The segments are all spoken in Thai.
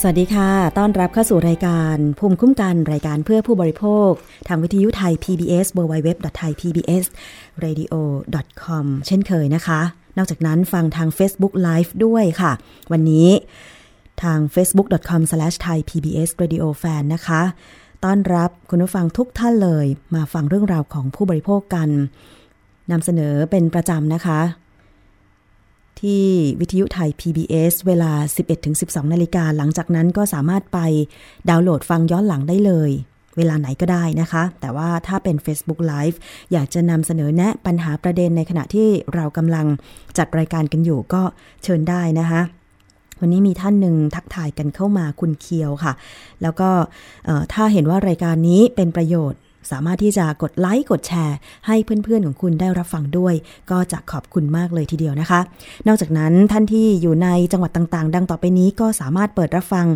สวัสดีค่ะ ต้อนรับเข้าสู่รายการภูมิคุ้มกันรายการเพื่อผู้บริโภค ทางวิทยุไทย PBS www.thaipbsradio.com เช่นเคยนะคะ นอกจากนั้นฟังทาง Facebook Live ด้วยค่ะ วันนี้ทาง facebook.com/thaipbsradiofan นะคะ ต้อนรับคุณผู้ฟังทุกท่านเลย มาฟังเรื่องราวของผู้บริโภคกันนำเสนอเป็นประจำนะคะ ที่วิทยุไทย PBS เวลา 11-12 นาฬิกา หลังจากนั้นก็สามารถไปดาวน์โหลดฟังย้อนหลังได้เลย เวลาไหนก็ได้นะคะ แต่ว่าถ้าเป็น Facebook Live อยากจะนำเสนอแนะปัญหาประเด็นในขณะที่เรากำลังจัดรายการกันอยู่ก็เชิญได้นะคะวันนี้มีท่านหนึ่งทักทายกันเข้ามาคุณเคียวค่ะ แล้วก็ถ้าเห็นว่ารายการนี้เป็นประโยชน์ สามารถที่จะกดไลค์กดแชร์ให้เพื่อนๆของคุณได้รับฟังด้วย ก็จะขอบคุณมากเลยทีเดียวนะคะ นอกจากนั้นท่านที่อยู่ในจังหวัดต่างๆ ดังต่อไปนี้ก็สามารถเปิดรับฟัง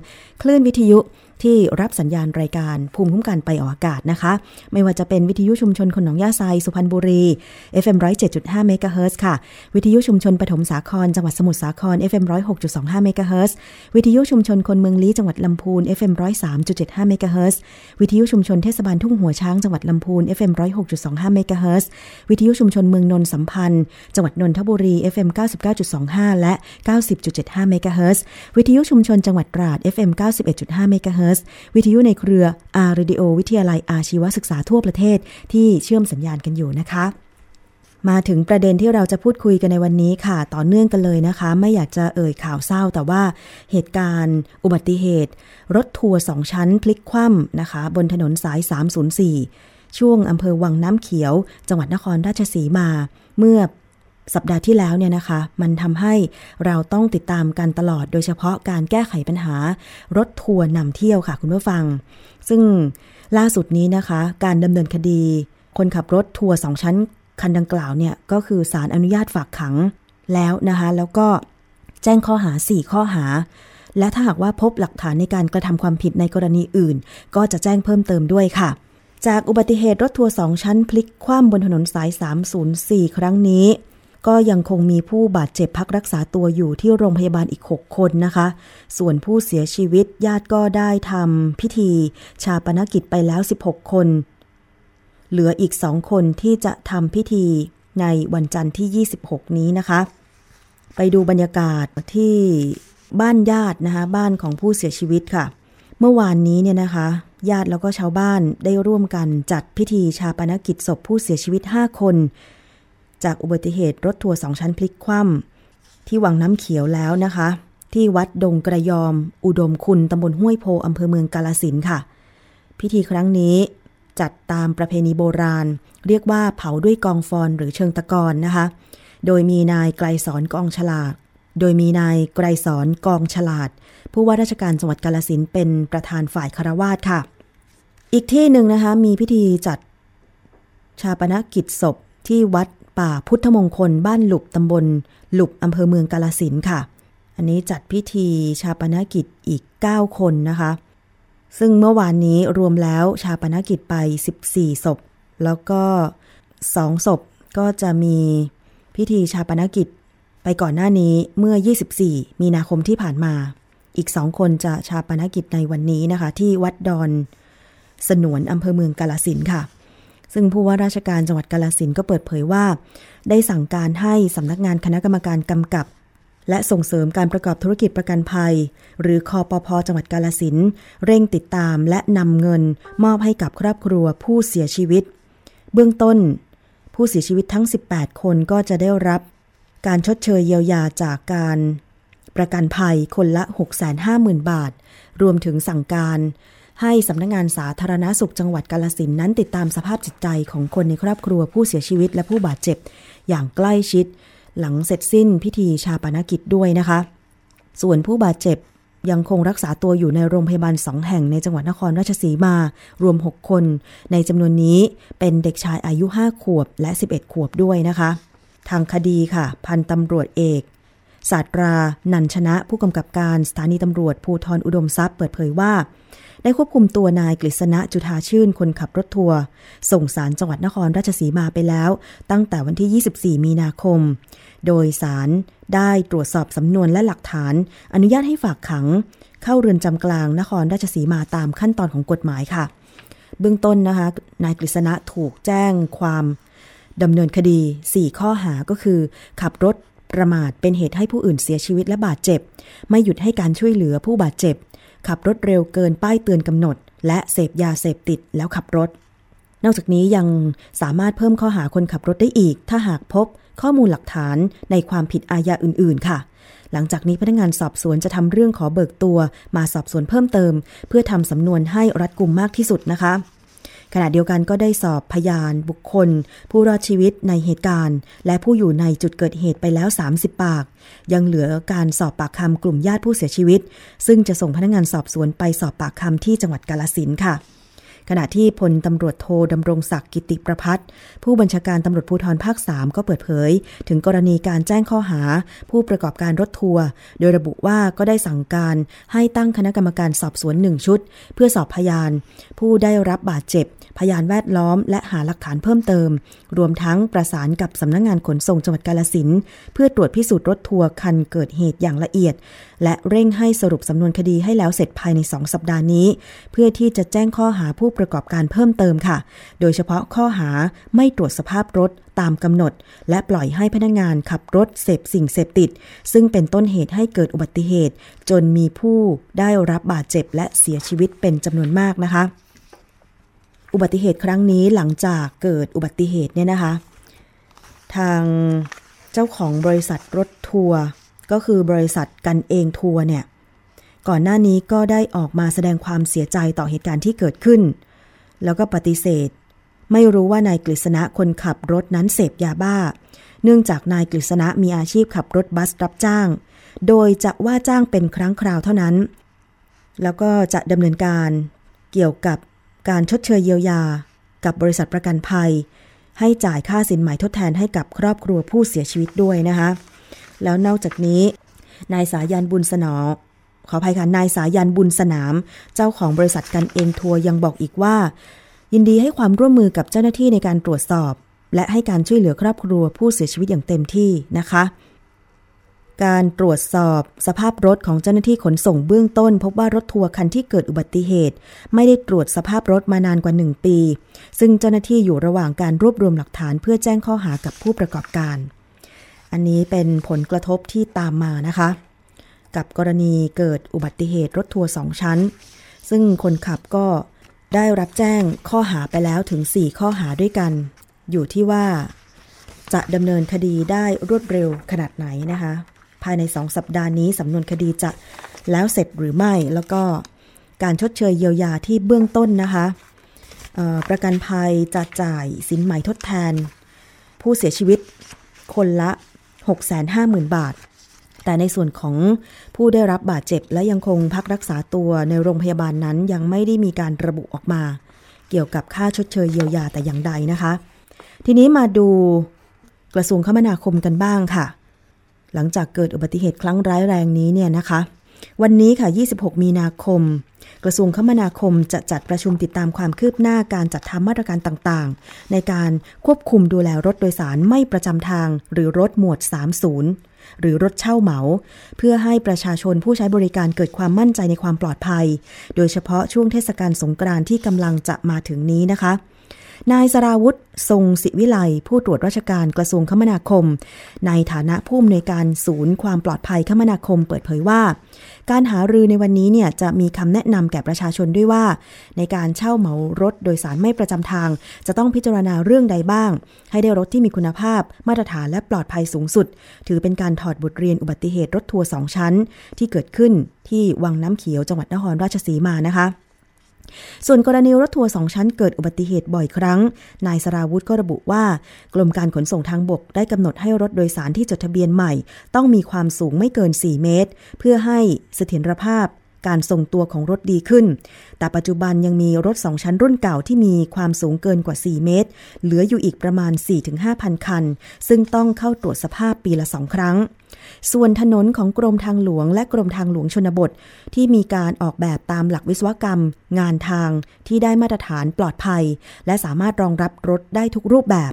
คลื่นวิทยุที่รับสัญญาณรายการภูมิคุ้มกันไปออกอากาศนะคะ ไม่ว่าจะเป็นวิทยุชุมชนคนหนองยาไซสุพรรณบุรี FM 107.5เมกะเฮิรตซ์ค่ะ วิทยุชุมชนปฐมสาคร จังหวัดสมุทรสาคร FM 106.25เมกะเฮิรตซ์วิทยุชุมชนคนเมืองลี้จังหวัดลำพูน FM 103.75เมกะเฮิรตซ์วิทยุชุมชนเทศบาลทุ่งหัวช้างจังหวัดลำพูน FM 106.25เมกะเฮิรตซ์วิทยุชุมชนเมืองนนท์สัมพันธ์ จังหวัดนนทบุรี FM 99.25 และ 90.75เมกะเฮิรตซ์วิทยุชุมชนจังหวัดตราด FM 91.5เมกะเฮิรตซ์วิทยุในเครือ R Radio วิทยาลัยอาชีวศึกษาทั่วประเทศที่เชื่อมสัญญาณกันอยู่นะคะ มาถึงประเด็นที่เราจะพูดคุยกันในวันนี้ค่ะ ต่อเนื่องกันเลยนะคะ ไม่อยากจะเอ่ยข่าวเศร้า แต่ว่าเหตุการณ์ อุบัติเหตุ รถทัวร์สองชั้นพลิกคว่ำนะคะ บนถนนสาย 304 ช่วงอำเภอวังน้ำเขียว จังหวัดนครราชสีมา เมื่อสัปดาห์ที่แล้วเนี่ยนะคะ มันทำให้เราต้องติดตามกันตลอด โดยเฉพาะการแก้ไขปัญหา รถทัวร์นำเที่ยวค่ะคุณผู้ฟัง ซึ่งล่าสุดนี้นะคะ การดำเนินคดี คนขับรถทัวร์สองชั้น คันดังกล่าวเนี่ยก็คือศาลอนุญาตฝากขังแล้วนะคะ แล้วก็แจ้งข้อหา 4 ข้อหา และถ้าหากว่าพบหลักฐานในการกระทำความผิดในกรณีอื่น ก็จะแจ้งเพิ่มเติมด้วยค่ะ จากอุบัติเหตุรถทัวร์สองชั้นพลิกคว่ำบนถนนสาย 304 ครั้งนี้ ก็ยังคงมีผู้บาดเจ็บพักรักษาตัวอยู่ที่โรงพยาบาลอีก 6 คนนะคะ ส่วนผู้เสียชีวิตญาติก็ได้ทำพิธี ชาปนกิจไปแล้ว 16 คน เหลืออีกสองคนที่จะทำพิธีในวันจันทร์ที่ 26 นี้นะคะ ไปดูบรรยากาศที่บ้านญาตินะคะ บ้านของผู้เสียชีวิตค่ะ เมื่อวานนี้เนี่ยนะคะ ญาติแล้วก็ชาวบ้านได้ร่วมกันจัดพิธีชาปนกิจศพผู้เสียชีวิต 5 คน จากอุบัติเหตุรถทัวร์สองชั้นพลิกคว่ำที่วังน้ำเขียวแล้วนะคะ ที่วัดดงกระยอม อุดมคุณตำบลห้วยโพอำเภอเมืองกาลสินค่ะ พิธีครั้งนี้ จัดตามประเพณีโบราณ เรียกว่าเผาด้วยกองฟอนหรือเชิงตะกอนนะคะ โดยมีนายไกรสอนกองฉลาด โดยมีนายไกรสอนกองฉลาด ผู้ว่าราชการจังหวัดกาลสินเป็นประธานฝ่ายคารวาสค่ะ อีกที่หนึ่งนะคะมีพิธีจัดชาปนกิจศพที่วัดป่าพุทธมงคลบ้านหลุบตำบล หลุบอำเภอเมืองกาลสินค่ะ อันนี้จัดพิธีชาปนกิจอีก 9 คนนะคะ ซึ่งเมื่อวานนี้รวมแล้วชาปนกิจไป 14 ศพ แล้วก็2ศพก็จะมีพิธีชาปนกิจไปก่อนหน้านี้เมื่อ 24 มีนาคมที่ผ่านมา อีกสองคนจะชาปนกิจในวันนี้นะคะ ที่วัดดอน สนวนอำเภอเมืองกาลสินค่ะ ซึ่งผู้ว่าราชการจังหวัดกาลสินก็เปิดเผยว่า ได้สั่งการให้สำนักงานคณะกรรมการกำกับ และส่งเสริมการประกอบธุรกิจประกันภัย หรือคอปพจังหวัดกาลสินเร่งติดตามและนำเงินมอบให้กับครอบครัวผู้เสียชีวิต เบื้องต้น ผู้เสียชีวิตทั้ง 18 คนก็จะได้รับ การชดเชยเยียวยาจากการประกันภัยคนละ 650,000 บาท รวมถึงสั่งการ ให้สำนักงงานสาธารณาสุขจังหวัดกาลสินนั้นติดตามสภาพจิตใจของคนในครอบครัวผู้เสียชีวิตและผู้บาดเจ็บ อย่างใกล้ชิด หลังเสร็จสิ้นพิธีชาปนกิจด้วยนะคะ ส่วนผู้บาดเจ็บยังคงรักษาตัวอยู่ในโรงพยาบาลสองแห่งในจังหวัดนครราชสีมา รวม 6 คน ในจำนวนนี้เป็นเด็กชายอายุ 5 ขวบและ 11 ขวบด้วยนะคะ ทางคดีค่ะ พันตำรวจเอกศาสตรา นันชนะผู้กำกับการสถานีตำรวจภูทรอุดมทรัพย์เปิดเผยว่า ได้ควบคุมตัวนายกฤษณะจุธาชื่นคนขับรถทัวร์ส่งสารจังหวัดนครราชสีมาไปแล้ว ตั้งแต่วันที่ 24 มีนาคม โดยสารได้ตรวจสอบสำนวนและหลักฐาน อนุญาตให้ฝากขัง เข้าเรือนจำกลางนครราชสีมาตามขั้นตอนของกฎหมายค่ะ เบื้องต้นนะคะนายกฤษณะถูกแจ้งความดำเนินคดี 4 ข้อหาก็คือ ขับรถประมาทเป็นเหตุให้ผู้อื่นเสียชีวิตและบาดเจ็บ ไม่หยุดให้การช่วยเหลือผู้บาดเจ็บ ขับรถเร็วเกินป้ายเตือนกำหนด และเสพยาเสพติดแล้วขับรถ นอกจากนี้ยังสามารถเพิ่มข้อหาคนขับรถได้อีก ถ้าหากพบข้อมูลหลักฐานในความผิดอาญาอื่น ๆ ค่ะ หลังจากนี้พนักงานสอบสวนจะทำเรื่องขอเบิกตัว มาสอบสวนเพิ่มเติม เพื่อทำสำนวนให้รัดกุมมากที่สุดนะคะ ขณะเดียวกันก็ได้สอบพยานบุคคล ผู้รอดชีวิตในเหตุการณ์ และผู้อยู่ในจุดเกิดเหตุไปแล้ว 30 ปาก ยังเหลือการสอบปากคำกลุ่มญาติผู้เสียชีวิต ซึ่งจะส่งพนักงานสอบสวนไปสอบปากคำที่จังหวัดกาลสินค่ะขณะที่พลตำรวจโทดำรงศักดิ์กิติประพัฒผู้บัญชาการตำรวจภูธรภาค 3 ก็เปิดเผย ถึงกรณีการแจ้งข้อหา ผู้ประกอบการรถทัวร์โดยระบุว่าก็ได้สั่งการให้ตั้งคณะกรรมการสอบสวนหนึ่งชุด เพื่อสอบพยาน ผู้ได้รับบาดเจ็บ พยานแวดล้อม และหาหลักฐานเพิ่มเติม รวมทั้งประสานกับสำนักงงานขนส่งจังหวัดกาลสินเพื่อตรวจพิสูจน์รถทัวร์คันเกิดเหตุอย่างละเอียด และเร่งให้สรุปสำนวนคดีให้แล้วเสร็จภายใน 2 สัปดาห์นี้ เพื่อที่จะแจ้งข้อหาผู้ประกอบการเพิ่มเติมค่ะ โดยเฉพาะข้อหาไม่ตรวจสภาพรถตามกำหนด และปล่อยให้พนักงงานขับรถเสพสิ่งเสพติด ซึ่งเป็นต้นเหตุให้เกิดอุบัติเหตุ จนมีผู้ได้รับบาดเจ็บและเสียชีวิตเป็นจำนวนมากนะคะ อุบัติเหตุครั้งนี้หลังจากเกิดอุบัติเหตุเนี่ยนะคะ ทางเจ้าของบริษัทรถทัวร์ก็คือบริษัทกันเองทัวร์เนี่ยก่อนหน้านี้ก็ได้ออกมาแสดงความเสียใจต่อเหตุการณ์ที่เกิดขึ้น แล้วก็ปฏิเสธ ไม่รู้ว่านายกฤษณะคนขับรถนั้นเสพยาบ้า เนื่องจากนายกฤษณะมีอาชีพขับรถบัสรับจ้าง โดยจะว่าจ้างเป็นครั้งคราวเท่านั้น แล้วก็จะดำเนินการเกี่ยวกับ การชดเชยเยียวยา กับบริษัทประกันภัย ให้จ่ายค่าสินไหมทดแทนให้กับครอบครัวผู้เสียชีวิตด้วยนะคะ แล้วนอกจากนี้นายสายันบุญสนอขออภัยค่ะนายสายันบุญสนาม เจ้าของบริษัทกันเองทัวร์ยังบอกอีกว่า ยินดีให้ความร่วมมือกับเจ้าหน้าที่ในการตรวจสอบ และให้การช่วยเหลือครอบครัวผู้เสียชีวิตอย่างเต็มที่นะคะ การตรวจสอบสภาพรถของเจ้าหน้าที่ขนส่งเบื้องต้น พบว่ารถทัวร์คันที่เกิดอุบัติเหตุ ไม่ได้ตรวจสภาพรถมานานกว่า 1 ปี ซึ่งเจ้าหน้าที่อยู่ระหว่างการรวบรวมหลักฐานเพื่อแจ้งข้อหากับผู้ประกอบการ อันนี้เป็นผลกระทบที่ตามมานะคะ กับกรณีเกิดอุบัติเหตุรถทัวร์สองชั้น ซึ่งคนขับก็ได้รับแจ้งข้อหาไปแล้วถึง 4 ข้อหาด้วยกัน อยู่ที่ว่า จะดำเนินคดีได้รวดเร็วขนาดไหนนะคะ ภายใน 2 สัปดาห์นี้สำนวนคดีจะแล้วเสร็จหรือไม่ แล้วก็การชดเชยเยียวยาที่เบื้องต้นนะคะประกันภัยจะจ่ายสินไหมทดแทน ผู้เสียชีวิตคนละ 650,000 บาท แต่ในส่วนของผู้ได้รับบาดเจ็บและยังคงพักรักษาตัวในโรงพยาบาลนั้นยังไม่ได้มีการระบุออกมา เกี่ยวกับค่าชดเชยเยียวยาแต่อย่างใดนะคะ ทีนี้มาดูกระทรวงคมนาคมกันบ้างค่ะ หลังจากเกิดอุบัติเหตุครั้งร้ายแรงนี้เนี่ยนะคะ วันนี้ค่ะ 26 มีนาคม กระทรวงคมนาคมจะจัดประชุมติดตามความคืบหน้าการจัดทำมาตรการต่างๆ ในการควบคุมดูแลรถโดยสารไม่ประจำทาง หรือรถหมวด 30หรือรถเช่าเหมา เพื่อให้ประชาชนผู้ใช้บริการเกิดความมั่นใจในความปลอดภัย โดยเฉพาะช่วงเทศกาลสงกรานต์ที่กำลังจะมาถึงนี้นะคะ นายสราวุธทรงศิวิไลผู้ตรวจราชการกระทรวงคมนาคม ในฐานะผู้อำนวยการศูนย์ความปลอดภัยคมนาคมเปิดเผยว่า การหารือในวันนี้เนี่ยจะมีคำแนะนำแก่ประชาชนด้วยว่า ในการเช่าเหมารถโดยสารไม่ประจำทาง จะต้องพิจารณาเรื่องใดบ้าง ให้ได้รถที่มีคุณภาพ มาตรฐานและปลอดภัยสูงสุด ถือเป็นการถอดบทเรียนอุบัติเหตุรถทัวร์สองชั้น ที่เกิดขึ้นที่วังน้ำเขียวจังหวัดนครราชสีมานะคะ ส่วนกรณีรถทัวร์สองชั้นเกิดอุบัติเหตุบ่อยครั้ง นายสราวุธก็ระบุว่า กรมการขนส่งทางบกได้กำหนดให้รถโดยสารที่จดทะเบียนใหม่ ต้องมีความสูงไม่เกิน 4 เมตร เพื่อให้เสถียรภาพ การทรงตัวของรถดีขึ้น แต่ปัจจุบันยังมีรถสองชั้นรุ่นเก่าที่มีความสูงเกินกว่า 4 เมตร เหลืออยู่อีกประมาณ 4-5,000 คัน ซึ่งต้องเข้าตรวจสภาพปีละสองครั้ง ส่วนถนนของกรมทางหลวงและกรมทางหลวงชนบท ที่มีการออกแบบตามหลักวิศวกรรม งานทางที่ได้มาตรฐานปลอดภัย และสามารถรองรับรถได้ทุกรูปแบบ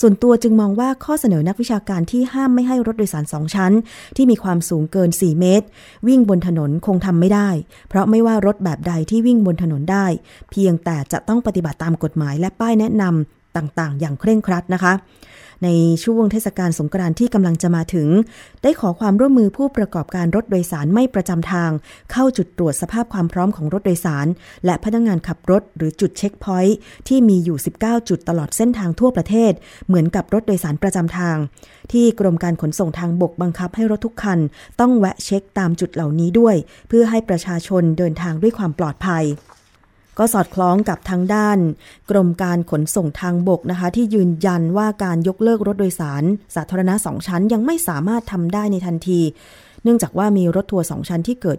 ส่วนตัวจึงมองว่าข้อเสนอนักวิชาการที่ห้ามไม่ให้รถโดยสารสองชั้น ที่มีความสูงเกิน 4 เมตร วิ่งบนถนนคงทำไม่ได้ เพราะไม่ว่ารถแบบใดที่วิ่งบนถนนได้ เพียงแต่จะต้องปฏิบัติตามกฎหมายและป้ายแนะนำต่างๆ อย่างเคร่งครัดนะคะ ในช่วงเทศกาลสงกรานต์ที่กำลังจะมาถึง ได้ขอความร่วมมือผู้ประกอบการรถโดยสารไม่ประจำทาง เข้าจุดตรวจสภาพความพร้อมของรถโดยสาร และพนักงานขับรถหรือจุดเช็คพอยท์ที่มีอยู่ 19 จุดตลอดเส้นทางทั่วประเทศ เหมือนกับรถโดยสารประจำทาง ที่กรมการขนส่งทางบกบังคับให้รถทุกคัน ต้องแวะเช็คตามจุดเหล่านี้ด้วย เพื่อให้ประชาชนเดินทางด้วยความปลอดภัย ก็สอดคล้องกับทางด้าน กรมการขนส่งทางบกนะคะ ที่ยืนยันว่าการยกเลิกรถโดยสาร สาธารณะสองชั้นยังไม่สามารถทำได้ในทันที เนื่องจากว่ามีรถทัวร์สองชั้นที่เกิด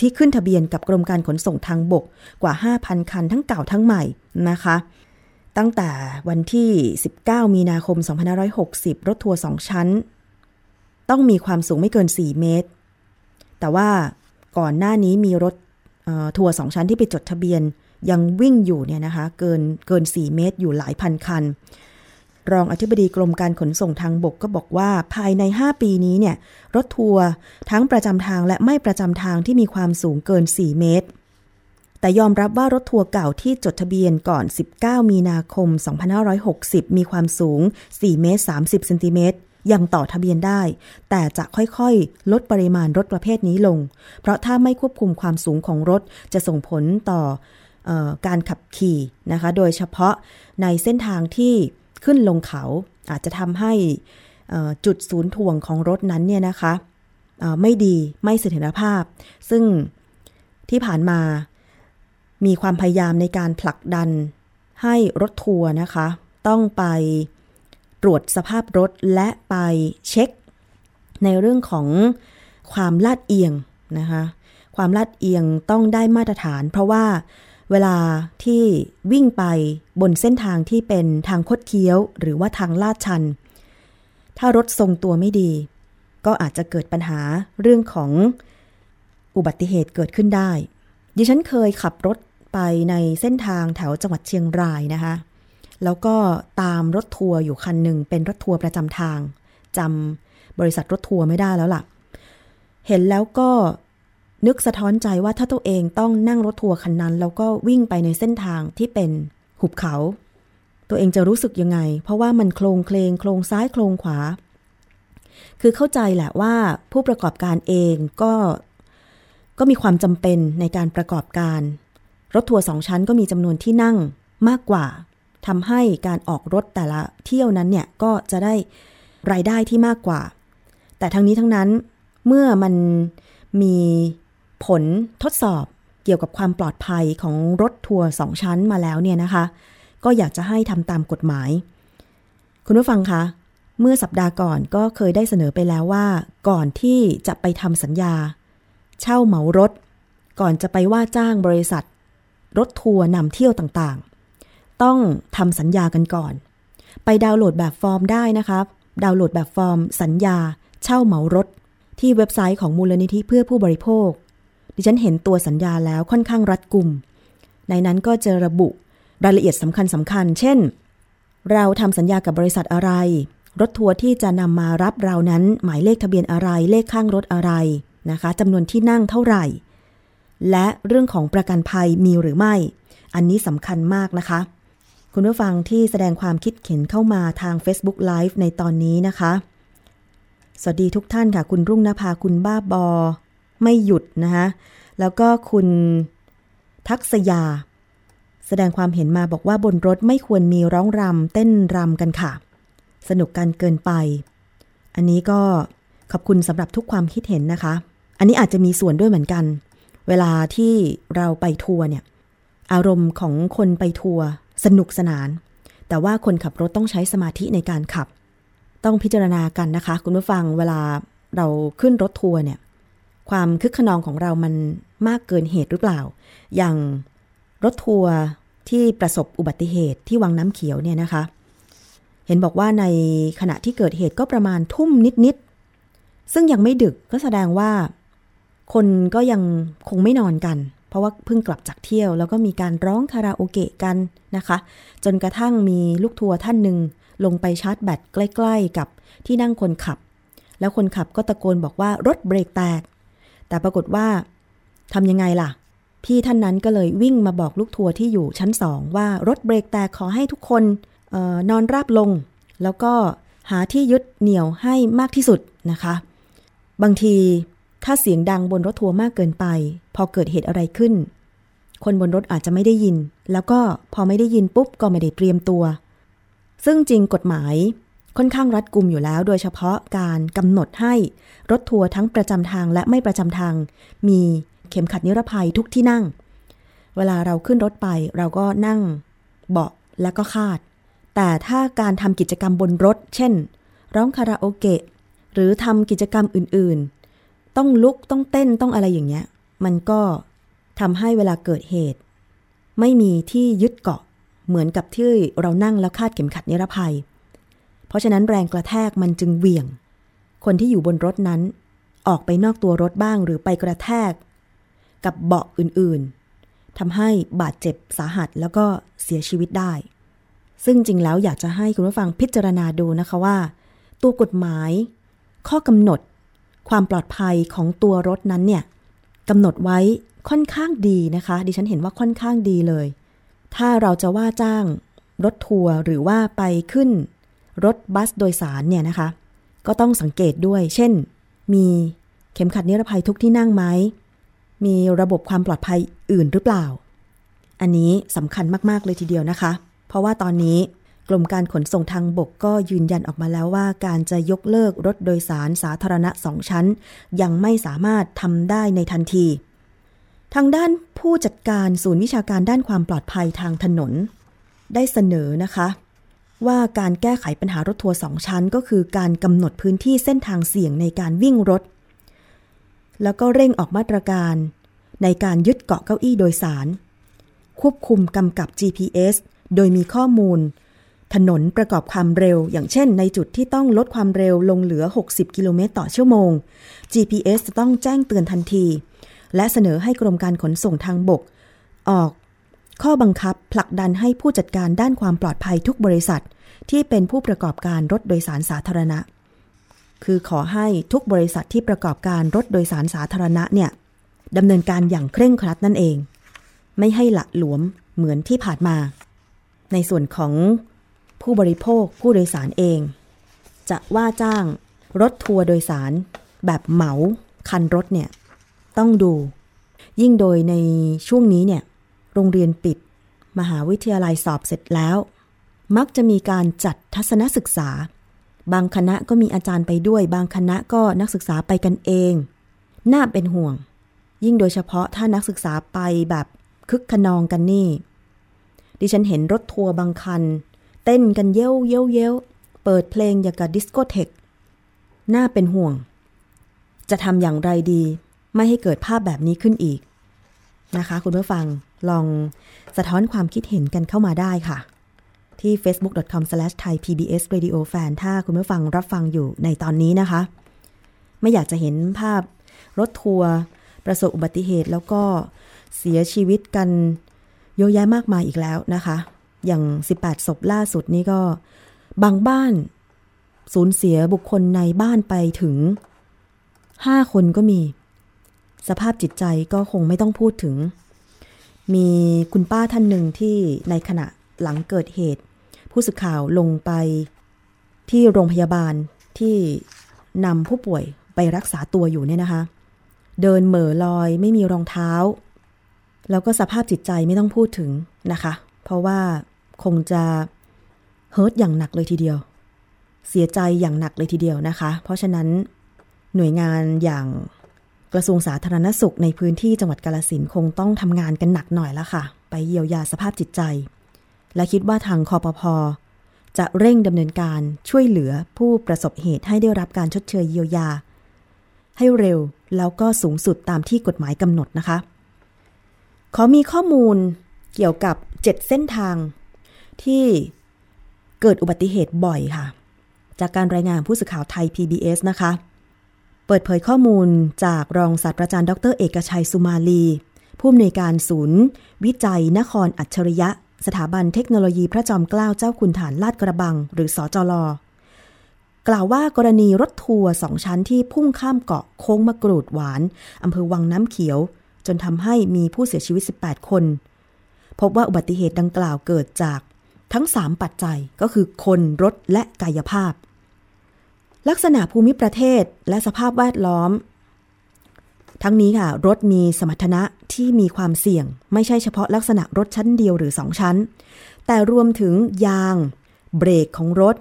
ที่ขึ้นทะเบียนกับกรมการขนส่งทางบกกว่า 5,000 คันทั้งเก่าทั้งใหม่นะคะ ตั้งแต่วันที่ 19 มีนาคม 2560 รถทัวร์สองชั้น ต้องมีความสูงไม่เกิน 4 เมตร แต่ว่าก่อนหน้านี้มีรถ ทัวร์สองชั้นที่ไปจดทะเบียนยังวิ่งอยู่เนี่ยนะคะเกินเกิน 4 เมตรอยู่หลายพันคัน รองอธิบดีกรมการขนส่งทางบกก็บอกว่าภายใน 5 ปีนี้เนี่ยรถทัวร์ทั้งประจำทางและไม่ประจำทางที่มีความสูงเกิน 4 เมตร แต่ยอมรับว่ารถทัวร์เก่าที่จดทะเบียนก่อน 19 มีนาคม 2560 มีความสูง 4 เมตร 30 เซนติเมตร ยังต่อทะเบียนได้ แต่จะค่อยๆ ลดปริมาณรถประเภทนี้ลง เพราะถ้าไม่ควบคุมความสูงของรถจะส่งผลต่อออการขับขี่นะคะ โดยเฉพาะในเส้นทางที่ขึ้นลงเขาอาจจะทำให้จุดศูนย์ถ่วงของรถนั้นเนี่ยนะคะไม่ดีไม่เสถียรภาพ ซึ่งที่ผ่านมามีความพยายามในการผลักดันให้รถทัวร์นะคะ ต้องไป ตรวจสภาพรถและไปเช็ค ในเรื่องของความลาดเอียงนะคะความลาดเอียงต้องได้มาตรฐาน เพราะว่าเวลาที่วิ่งไปบนเส้นทางที่เป็นทางคดเคี้ยว หรือว่าทางลาดชัน ถ้ารถทรงตัวไม่ดี ก็อาจจะเกิดปัญหาเรื่องของอุบัติเหตุเกิดขึ้นได้ ดิฉันเคยขับรถไปในเส้นทางแถวจังหวัดเชียงรายนะคะ แล้วก็ตามรถทัวร์อยู่คันหนึ่งเป็นรถทัวร์ประจำทางจำบริษัทรถทัวร์ไม่ได้แล้วล่ะ เห็นแล้วก็นึกสะท้อนใจว่าถ้าตัวเองต้องนั่งรถทัวร์คันนั้น แล้วก็วิ่งไปในเส้นทางที่เป็นหุบเขา ตัวเองจะรู้สึกยังไง เพราะว่ามันโครงเคลงโครงซ้ายโครงขวา คือเข้าใจแหละว่าผู้ประกอบการเองก็ก็มีความจำเป็นในการประกอบการ รถทัวร์สองชั้นก็มีจำนวนที่นั่งมากกว่า ทำให้การออกรถแต่ละเที่ยวนั้นเนี่ยก็จะได้รายได้ที่มากกว่า แต่ทั้งนี้ทั้งนั้นเมื่อมันมีผลทดสอบเกี่ยวกับความปลอดภัยของรถทัวร์สองชั้นมาแล้วเนี่ยนะคะ ก็อยากจะให้ทำตามกฎหมาย คุณผู้ฟังคะเมื่อสัปดาห์ก่อนก็เคยได้เสนอไปแล้วว่า ก่อนที่จะไปทำสัญญา เช่าเหมารถ ก่อนจะไปว่าจ้างบริษัท รถทัวร์นำเที่ยวต่างๆ ต้องทำสัญญากันก่อน ไปดาวน์โหลดแบบฟอร์มได้นะครับดาวน์โหลดแบบฟอร์ม สัญญา เช่าเหมารถ ที่เว็บไซต์ของมูลนิธิเพื่อผู้บริโภค ดิฉันเห็นตัวสัญญาแล้วค่อนข้างรัดกุม ในนั้นก็จะระบุรายละเอียดสำคัญสำคัญ เช่น เราทำสัญญากับบริษัทอะไร รถทัวร์ที่จะนำมารับเรานั้นหมายเลขทะเบียนอะไร เลขข้างรถอะไรนะคะจำนวนที่นั่งเท่าไหร่ และเรื่องของประกันภัยมีหรือไม่ อันนี้สำคัญมากนะคะ คุณผู้ฟังที่แสดงความคิดเห็นเข้ามาทาง Facebook Live ในตอนนี้นะคะ สวัสดีทุกท่านค่ะ คุณรุ่งนภาคุณบ้าบอ ไม่หยุดนะคะแล้วก็คุณทักษยา แสดงความเห็นมาบอกว่าบนรถไม่ควรมีร้องรำเต้นรำกันค่ะ สนุกกันเกินไป อันนี้ก็ขอบคุณสำหรับทุกความคิดเห็นนะคะ อันนี้อาจจะมีส่วนด้วยเหมือนกัน เวลาที่เราไปทัวร์เนี่ย อารมณ์ของคนไปทัวร์ สนุกสนาน แต่ว่าคนขับรถต้องใช้สมาธิในการขับ ต้องพิจารณากันนะคะ คุณผู้ฟังเวลาเราขึ้นรถทัวร์เนี่ย ความคึกขนองของเรามันมากเกินเหตุหรือเปล่า อย่างรถทัวร์ที่ประสบอุบัติเหตุที่วังน้ำเขียวเนี่ยนะคะ เห็นบอกว่าในขณะที่เกิดเหตุก็ประมาณทุ่มนิดๆซึ่งยังไม่ดึกก็แสดงว่า คนก็ยังคงไม่นอนกัน เพราะว่าเพิ่งกลับจากเที่ยว แล้วก็มีการร้องคาราโอเกะกันนะคะ จนกระทั่งมีลูกทัวร์ท่านหนึ่งลงไปชาร์จแบตใกล้ๆกับที่นั่งคนขับ แล้วคนขับก็ตะโกนบอกว่ารถเบรกแตก แต่ปรากฏว่าทำยังไงล่ะ พี่ท่านนั้นก็เลยวิ่งมาบอกลูกทัวร์ที่อยู่ชั้นสองว่ารถเบรกแตกขอให้ทุกคนออนอนราบลง แล้วก็หาที่ยึดเหนี่ยวให้มากที่สุดนะคะ บางที ถ้าเสียงดังบนรถทัวร์มากเกินไป พอเกิดเหตุอะไรขึ้น คนบนรถอาจจะไม่ได้ยิน แล้วก็พอไม่ได้ยินปุ๊บก็ไม่ได้เตรียมตัว ซึ่งจริงกฎหมายค่อนข้างรัดกุมอยู่แล้ว โดยเฉพาะการกำหนดให้รถทัวร์ทั้งประจำทางและไม่ประจำทาง มีเข็มขัดนิรภัยทุกที่นั่ง เวลาเราขึ้นรถไปเราก็นั่งเบาะและก็คาด แต่ถ้าการทำกิจกรรมบนรถ เช่น ร้องคาราโอเกะ หรือทำกิจกรรมอื่น ๆ ต้องลุกต้องเต้นต้องอะไรอย่างเงี้ย มันก็ทำให้เวลาเกิดเหตุ ไม่มีที่ยึดเกาะเหมือนกับที่เรานั่งแล้วคาดเข็มขัดนิรภัย เพราะฉะนั้นแรงกระแทกมันจึงเหวี่ยง คนที่อยู่บนรถนั้น ออกไปนอกตัวรถบ้างหรือไปกระแทก กับเบาะอื่นๆทำให้บาดเจ็บสาหัสแล้วก็เสียชีวิตได้ ซึ่งจริงแล้วอยากจะให้คุณผู้ฟังพิจารณาดูนะคะว่า ตัวกฎหมาย ข้อกำหนด ความปลอดภัยของตัวรถนั้นเนี่ยกำหนดไว้ค่อนข้างดีนะคะ ดิฉันเห็นว่าค่อนข้างดีเลย ถ้าเราจะว่าจ้างรถทัวร์หรือว่าไปขึ้น รถบัสโดยสารเนี่ยนะคะ ก็ต้องสังเกตด้วย เช่น มีเข็มขัดนิรภัยทุกที่นั่งไหม มีระบบความปลอดภัยอื่นหรือเปล่า อันนี้สำคัญมาก ๆ เลยทีเดียวนะคะ เพราะว่าตอนนี้ รมการขนส่งทางบกก็ยืนยันออกมาแล้วว่า การจะยกเลิกรถโดยสารสาธารณะสองชั้น ยังไม่สามารถทำได้ในทันที ทางด้านผู้จัดการศูนย์วิชาการด้านความปลอดภัยทางถนน ได้เสนอนะคะ ว่าการแก้ไขปัญหารถทัวร์สองชั้น ก็คือการกำหนดพื้นที่เส้นทางเสี่ยงในการวิ่งรถ แล้วก็เร่งออกมาตรการในการยึดเกาะเก้าอี้โดยสาร ควบคุมกำกับ GPS โดยมีข้อมูล ถนนประกอบความเร็ว อย่างเช่น ในจุดที่ต้องลดความเร็วลงเหลือ 60 กิโลเมตรต่อชั่วโมง GPS จะต้องแจ้งเตือนทันที และเสนอให้กรมการขนส่งทางบก ออก ข้อบังคับผลักดันให้ผู้จัดการด้านความปลอดภัยทุกบริษัท ที่เป็นผู้ประกอบการรถโดยสารสาธารณะ คือขอให้ทุกบริษัทที่ประกอบการรถโดยสารสาธารณะเนี่ยดำเนินการอย่างเคร่งครัดนั่นเอง ไม่ให้หละหลวมเหมือนที่ผ่านมา ในส่วนของ ผู้บริโภคผู้โดยสารเอง จะว่าจ้างรถทัวร์โดยสาร แบบเหมาคันรถเนี่ย ต้องดู ยิ่งโดยในช่วงนี้เนี่ย โรงเรียนปิด มหาวิทยาลัยสอบเสร็จแล้ว มักจะมีการจัดทัศนศึกษา บางคณะก็มีอาจารย์ไปด้วย บางคณะก็นักศึกษาไปกันเอง น่าเป็นห่วง ยิ่งโดยเฉพาะถ้านักศึกษาไปแบบคึกขนองกันนี่ ดิฉันเห็นรถทัวร์บางคัน เต้นกันเย้วเย้วเย้วเปิดเพลงอย่างกับดิสโกเทคน่าเป็นห่วง จะทำอย่างไรดี ไม่ให้เกิดภาพแบบนี้ขึ้นอีก นะคะคุณผู้ฟังลองสะท้อนความคิดเห็นกันเข้ามาได้ค่ะ ที่ facebook.com/thaipbsradiofan ถ้าคุณผู้ฟังรับฟังอยู่ในตอนนี้นะคะ ไม่อยากจะเห็นภาพรถทัวร์ประสบอุบัติเหตุแล้วก็เสียชีวิตกันเยอะแยะมากมายอีกแล้วนะคะ อย่าง 18 ศพล่าสุดนี่ก็ บางบ้านสูญเสียบุคคลในบ้านไปถึง 5 คนก็มี สภาพจิตใจก็คงไม่ต้องพูดถึง มีคุณป้าท่านหนึ่งที่ในขณะหลังเกิดเหตุ ผู้สื่อข่าวลงไปที่โรงพยาบาลที่นำผู้ป่วยไปรักษาตัวอยู่เนี่ยนะคะ เดินเหม่อลอยไม่มีรองเท้า แล้วก็สภาพจิตใจไม่ต้องพูดถึงนะคะ เพราะว่า งจะเฮิร์ตอย่างหนักเลยทีเดียว เสียใจอย่างหนักเลยทีเดียวนะคะ เพราะฉะนั้นหน่วยงานอย่างกระทรวงสาธารณสุขในพื้นที่จังหวัดกาลสินคงต้องทำงานกันหนักหน่อยละค่ะ ไปเยียวยาสภาพจิตใจ และคิดว่าทางคอปพอจะเร่งดำเนินการช่วยเหลือผู้ประสบเหตุให้ได้รับการชดเชยเยียวยา ให้เร็วแล้วก็สูงสุดตามที่กฎหมายกำหนดนะคะ ขอมีข้อมูลเกี่ยวกับ 7 เส้นทาง ที่เกิดอุบัติเหตุบ่อยค่ะ จากการรายงานผู้สื่อข่าวไทย PBS นะคะ เปิดเผยข้อมูลจากรองศาสตราจารย์ ดร เอกชัยสุมาลี ผู้อำนวยการศูนย์ วิจัยนครอัจฉริยะ สถาบันเทคโนโลยีพระจอมเกล้าเจ้าคุณฐานลาดกระบัง หรือสอจลกล่าวว่ากรณีรถทัวร์สองชั้นที่พุ่งข้ามเกาะโค้งมะกรูดหวานอำเภอวังน้ำเขียว จนทำให้มีผู้เสียชีวิต 18 คน พบว่าอุบัติเหตุดังกล่าวเกิดจาก ทั้ง 3 ปัจจัยก็คือคนรถและกายภาพ ลักษณะภูมิประเทศและสภาพแวดล้อม ทั้งนี้ค่ะ รถมีสมรรถนะที่มีความเสี่ยง ไม่ใช่เฉพาะลักษณะรถชั้นเดียวหรือสองชั้น แต่รวมถึงยาง เบรกของรถ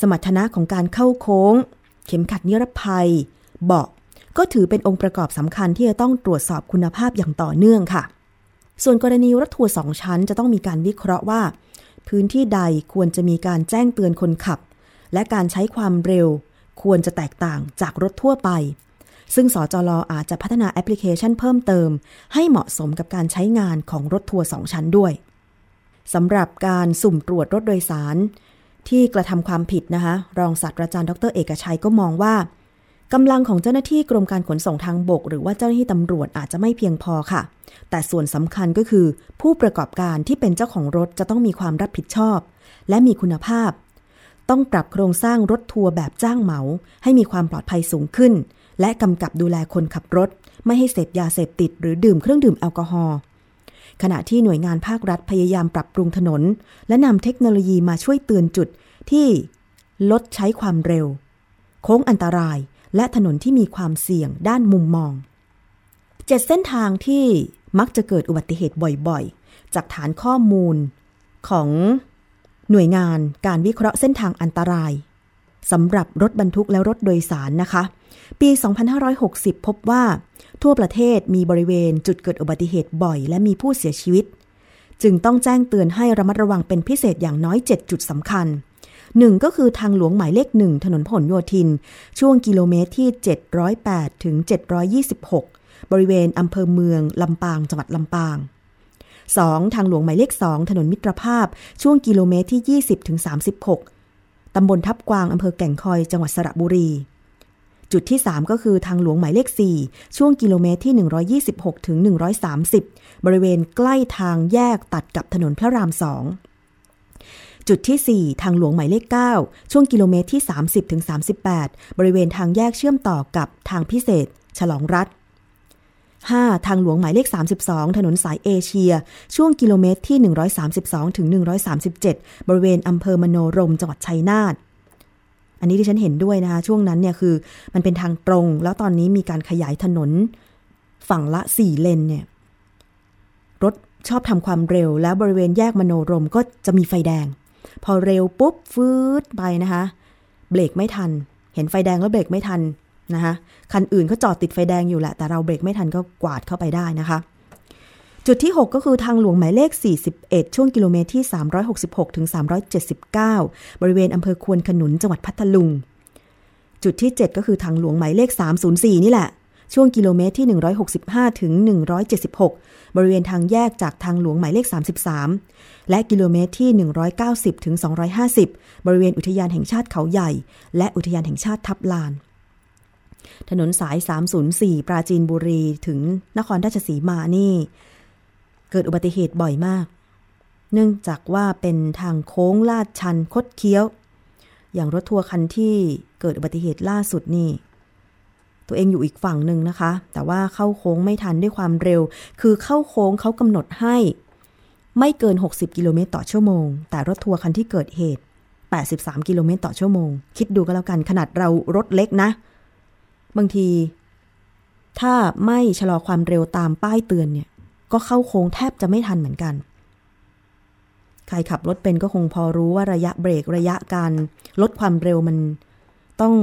สมรรถนะของการเข้าโค้ง เข็มขัดนิรภัย เบาะก็ถือเป็นองค์ประกอบสำคัญที่จะต้องตรวจสอบคุณภาพอย่างต่อเนื่องค่ะ ส่วนกรณีรถทัวร์สองชั้นจะต้องมีการวิเคราะห์ว่า พื้นที่ใดควรจะมีการแจ้งเตือนคนขับ และการใช้ความเร็วควรจะแตกต่างจากรถทั่วไป ซึ่งสจลอาจจะพัฒนาแอปพลิเคชันเพิ่มเติม ให้เหมาะสมกับการใช้งานของรถทัวร์สองชั้นด้วยสำหรับการสุ่มตรวจรถโดยสาร ที่กระทำความผิดนะคะ รองศาสตราจารย์ดร เอกชัยก็มองว่า กำลังของเจ้าหน้าที่กรมการขนส่งทางบก หรือว่าเจ้าหน้าที่ตำรวจอาจจะไม่เพียงพอค่ะ แต่ส่วนสำคัญก็คือ ผู้ประกอบการที่เป็นเจ้าของรถจะต้องมีความรับผิดชอบ และมีคุณภาพ ต้องปรับโครงสร้างรถทัวร์แบบจ้างเหมา ให้มีความปลอดภัยสูงขึ้น และกำกับดูแลคนขับรถ ไม่ให้เสพยาเสพติด หรือดื่มเครื่องดื่มแอลกอฮอล์ขณะที่หน่วยงานภาครัฐพยายามปรับปรุงถนน และนำเทคโนโลยีมาช่วยเตือนจุดที่ลดใช้ความเร็ว โค้งอันตราย และถนนที่มีความเสี่ยงด้านมุมมอง เจ็ดเส้นทางที่มักจะเกิดอุบัติเหตุบ่อยๆ จากฐานข้อมูลของหน่วยงานการวิเคราะห์เส้นทางอันตรายสำหรับรถบรรทุกและรถโดยสารนะคะ ปี 2560 พบว่า ทั่วประเทศมีบริเวณจุดเกิดอุบัติเหตุบ่อย และมีผู้เสียชีวิต จึงต้องแจ้งเตือนให้ระมัดระวังเป็นพิเศษอย่างน้อย 7 จุดสำคัญ หนึ่งก็คือทางหลวงหมายเลขหนึ่งถนนผลโยธิน ช่วงกิโลเมตรที่ 708 ถึง 726 บริเวณอำเภอเมือง ลำปาง จังหวัดลำปาง 2. ทางหลวงหมายเลข 2 ถนนมิตรภาพ ช่วงกิโลเมตรที่ 20 ถึง 36 ตำบลทับกวาง อำเภอแก่งคอย จังหวัดสระบุรี จุดที่ 3 ก็คือทางหลวงหมายเลข 4 ช่วงกิโลเมตรที่ 126 ถึง 130 บริเวณใกล้ทางแยกตัดกับถนนพระราม2 จุดที่ 4 ทางหลวงหมายเลข 9 ช่วงกิโลเมตรที่ 30ถึง38 บริเวณทางแยกเชื่อมต่อกับทางพิเศษ ฉลองรัฐ 5. ทางหลวงหมายเลข 32 ถนนสายเอเชีย ช่วงกิโลเมตรที่ 132ถึง137 บริเวณอำเภอมโนรมจังหวัดชัยนาทอันนี้ที่ฉันเห็นด้วยนะคะ ช่วงนั้นเนี่ยคือมันเป็นทางตรง แล้วตอนนี้มีการขยายถนนฝั่งละ 4 เลนเนี่ยรถชอบทำความเร็ว แล้วบริเวณแยกมโนรมก็จะมีไฟแดง พอเร็วปุ๊บฟืดไปนะคะเบรกไม่ทัน เห็นไฟแดงแล้วเบรกไม่ทันนะคะคันอื่นเขาจอดติดไฟแดงอยู่แหละ แต่เราเบรกไม่ทันก็กวาดเข้าไปได้นะคะ จุดที่ 6 ก็คือทางหลวงหมายเลข 41 ช่วงกิโลเมตรที่ 366ถึง379 บริเวณอำเภอควนขนุนจังหวัดพัทลุง จุดที่ 7 ก็คือทางหลวงหมายเลข 304 นี่แหละ ช่วงกิโลเมตรที่ 165ถึง176 บริเวณทางแยกจากทางหลวงหมายเลข 33 และกิโลเมตรที่ 190ถึง250 บริเวณอุทยานแห่งชาติเขาใหญ่ และอุทยานแห่งชาติทับลาน ถนนสาย 304 ปราจีนบุรีถึงนครราชสีมานี่ เกิดอุบัติเหตุบ่อยมาก เนื่องจากว่าเป็นทางโค้งลาดชันคดเคี้ยว อย่างรถทัวร์คันที่เกิดอุบัติเหตุล่าสุดนี่ตัวเองอยู่อีกฝั่งหนึ่งนะคะ แต่ว่าเข้าโค้งไม่ทันด้วยความเร็ว คือเข้าโค้งเขากำหนดให้ ไม่เกิน 60 กิโลเมตรต่อชั่วโมง แต่รถทัวร์คันที่เกิดเหตุ 83 กิโลเมตรต่อชั่วโมง คิดดูก็แล้วกัน ขนาดเรารถเล็กนะ บางที ถ้าไม่ชะลอความเร็วตามป้ายเตือนเนี่ย ก็เข้าโค้งแทบจะไม่ทันเหมือนกัน ใครขับรถเป็นก็คงพอรู้ว่าระยะเบรกระยะการลดความเร็วมันต้อง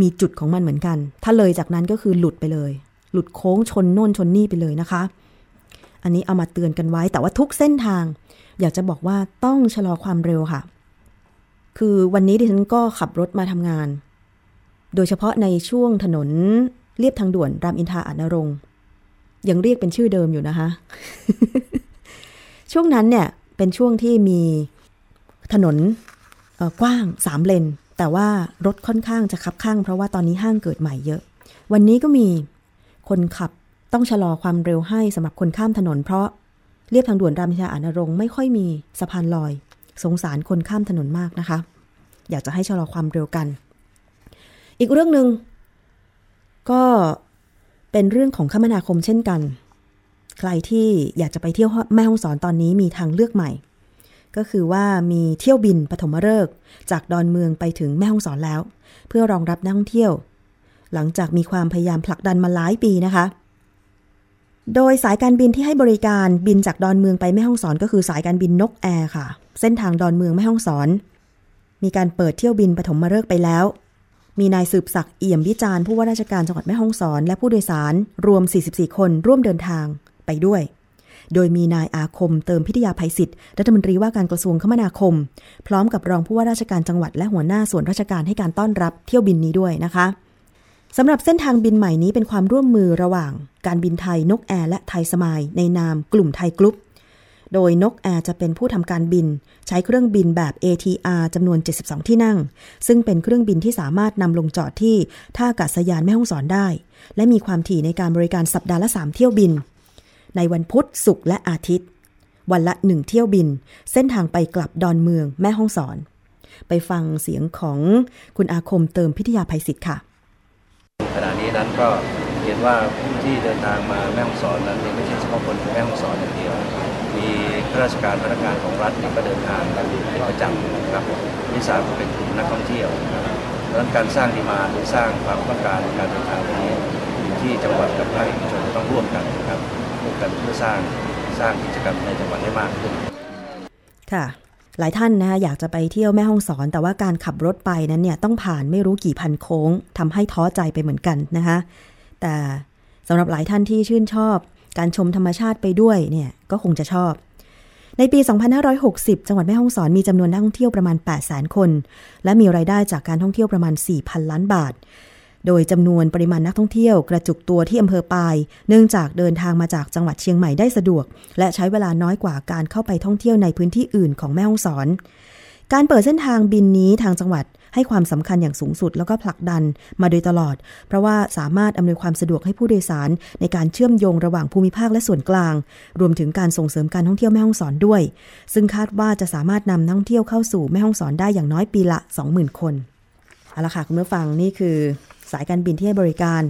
มีจุดของมันเหมือนกัน ถ้าเลยจากนั้นก็คือหลุดไปเลย หลุดโค้งชนโน่นชนนี่ไปเลยนะคะ อันนี้เอามาเตือนกันไว้ แต่ว่าทุกเส้นทาง อยากจะบอกว่าต้องชะลอความเร็วค่ะ คือวันนี้ดิฉันก็ขับรถมาทำงาน โดยเฉพาะในช่วงถนนเรียบทางด่วนรามอินทราอานรงยังเรียกเป็นชื่อเดิมอยู่นะคะ ช่วงนั้นเนี่ยเป็นช่วงที่มีถนนกว้างสามเลน แต่ว่ารถค่อนข้างจะคับข้าง เพราะว่าตอนนี้ห้างเกิดใหม่เยอะ วันนี้ก็มีคนขับ ต้องชะลอความเร็วให้สำหรับคนข้ามถนน เพราะเรียบทางด่วนรามอินทราอานรงค์ไม่ค่อยมีสะพานลอย สงสารคนข้ามถนนมากนะคะ อยากจะให้ชะลอความเร็วกัน อีกเรื่องหนึ่งก็เป็นเรื่องของคมนาคมเช่นกัน ใครที่อยากจะไปเที่ยวแม่ฮ่องสอนตอนนี้มีทางเลือกใหม่ ก็คือว่ามีเที่ยวบินปฐมฤกษ์จากดอนเมืองไปถึงแม่ฮ่องสอนแล้ว เพื่อรองรับนักท่องเที่ยว หลังจากมีความพยายามผลักดันมาหลายปีนะคะ โดยสายการบินที่ให้บริการบินจากดอนเมืองไปแม่ฮ่องสอนก็คือสายการบินนกแอร์ค่ะ เส้นทางดอนเมืองแม่ฮ่องสอน มีการเปิดเที่ยวบินปฐมฤกษ์ไปแล้ว มีนายสืบศักดิ์เอี่ยมวิจารณ์ผู้ว่าราชการจังหวัดแม่ฮ่องสอน และผู้โดยสารรวม 44 คนร่วมเดินทางไปด้วย โดยมีนายอาคมเติมพิทยาภัยศิษย์รัฐมนตรีว่าการกระทรวงคมนาคม พร้อมกับรองผู้ว่าราชการจังหวัดและหัวหน้าส่วนราชการให้การต้อนรับเที่ยวบินนี้ด้วยนะคะ สำหรับเส้นทางบินใหม่นี้เป็นความร่วมมือระหว่าง การบินไทยนกแอร์และไทยสมายในนามกลุ่มไทยกรุ๊ป โดยนกแอร์จะเป็นผู้ทำการบิน ใช้เครื่องบินแบบ ATR จำนวน 72 ที่นั่ง ซึ่งเป็นเครื่องบินที่สามารถนำลงจอดที่ท่าอากาศยานแม่ฮ่องสอนได้ และมีความถี่ในการบริการสัปดาห์ละ 3 เที่ยวบิน ในวันพุธศุกร์และอาทิตย์ วันละหนึ่งเที่ยวบิน เส้นทางไปกลับดอนเมืองแม่ฮ่องสอน ไปฟังเสียงของคุณอาคมเติมพิทยาภัยศิษย์ค่ะ ขณะนี้นั้นก็เห็นว่าผู้ที่เดินทางมาแม่ฮ่องสอนนั้นไม่ใช่เฉพาะคนแม่ฮ่องสอนอย่างเดียว มีข้าราชการพนักงานของรัฐนี่ก็เดินทางกันเป็นประจำนะครับที่สามก็เป็นกลุ่มนักท่องเที่ยวครับดังนั้นการสร้างดีมาหรือสร้างความต้องการการเดินทางนี้อยู่ที่จังหวัดกับภาคเอกชนต้องร่วมกันนะครับร่วมกันเพื่อสร้างสร้างกิจกรรมในจังหวัดให้มากขึ้นค่ะ หลายท่านนะคะอยากจะไปเที่ยวแม่ฮ่องสอน แต่ว่าการขับรถไปนั้นเนี่ยต้องผ่านไม่รู้กี่พันโค้งทำให้ท้อใจไปเหมือนกันนะคะแต่สำหรับหลายท่านที่ชื่นชอบ การชมธรรมชาติไปด้วยเนี่ยก็คงจะชอบ ในปี 2560 จังหวัดแม่ฮ่องสอนมีจำนวนนักท่องเที่ยวประมาณ 800,000 คน และมีรายได้จากการท่องเที่ยวประมาณ 4,000 ล้านบาท โดยจำนวนปริมาณนักท่องเที่ยวกระจุกตัวที่อำเภอปาย เนื่องจากเดินทางมาจากจังหวัดเชียงใหม่ได้สะดวก และใช้เวลาน้อยกว่าการเข้าไปท่องเที่ยวในพื้นที่อื่นของแม่ฮ่องสอน การเปิดเส้นทางบินนี้ทางจังหวัดให้ความสำคัญอย่างสูงสุดแล้วก็ผลักดันมาโดยตลอด เพราะว่าสามารถอำนวยความสะดวกให้ผู้โดยสาร ในการเชื่อมโยงระหว่างภูมิภาคและส่วนกลาง รวมถึงการส่งเสริมการท่องเที่ยวแม่ฮ่องสอนด้วย ซึ่งคาดว่าจะสามารถนำนักท่องเที่ยวเข้าสู่แม่ฮ่องสอนได้อย่างน้อยปีละ 20,000 คนเอาละค่ะคุณผู้ฟังนี่คือ สายการบินที่ให้บริการ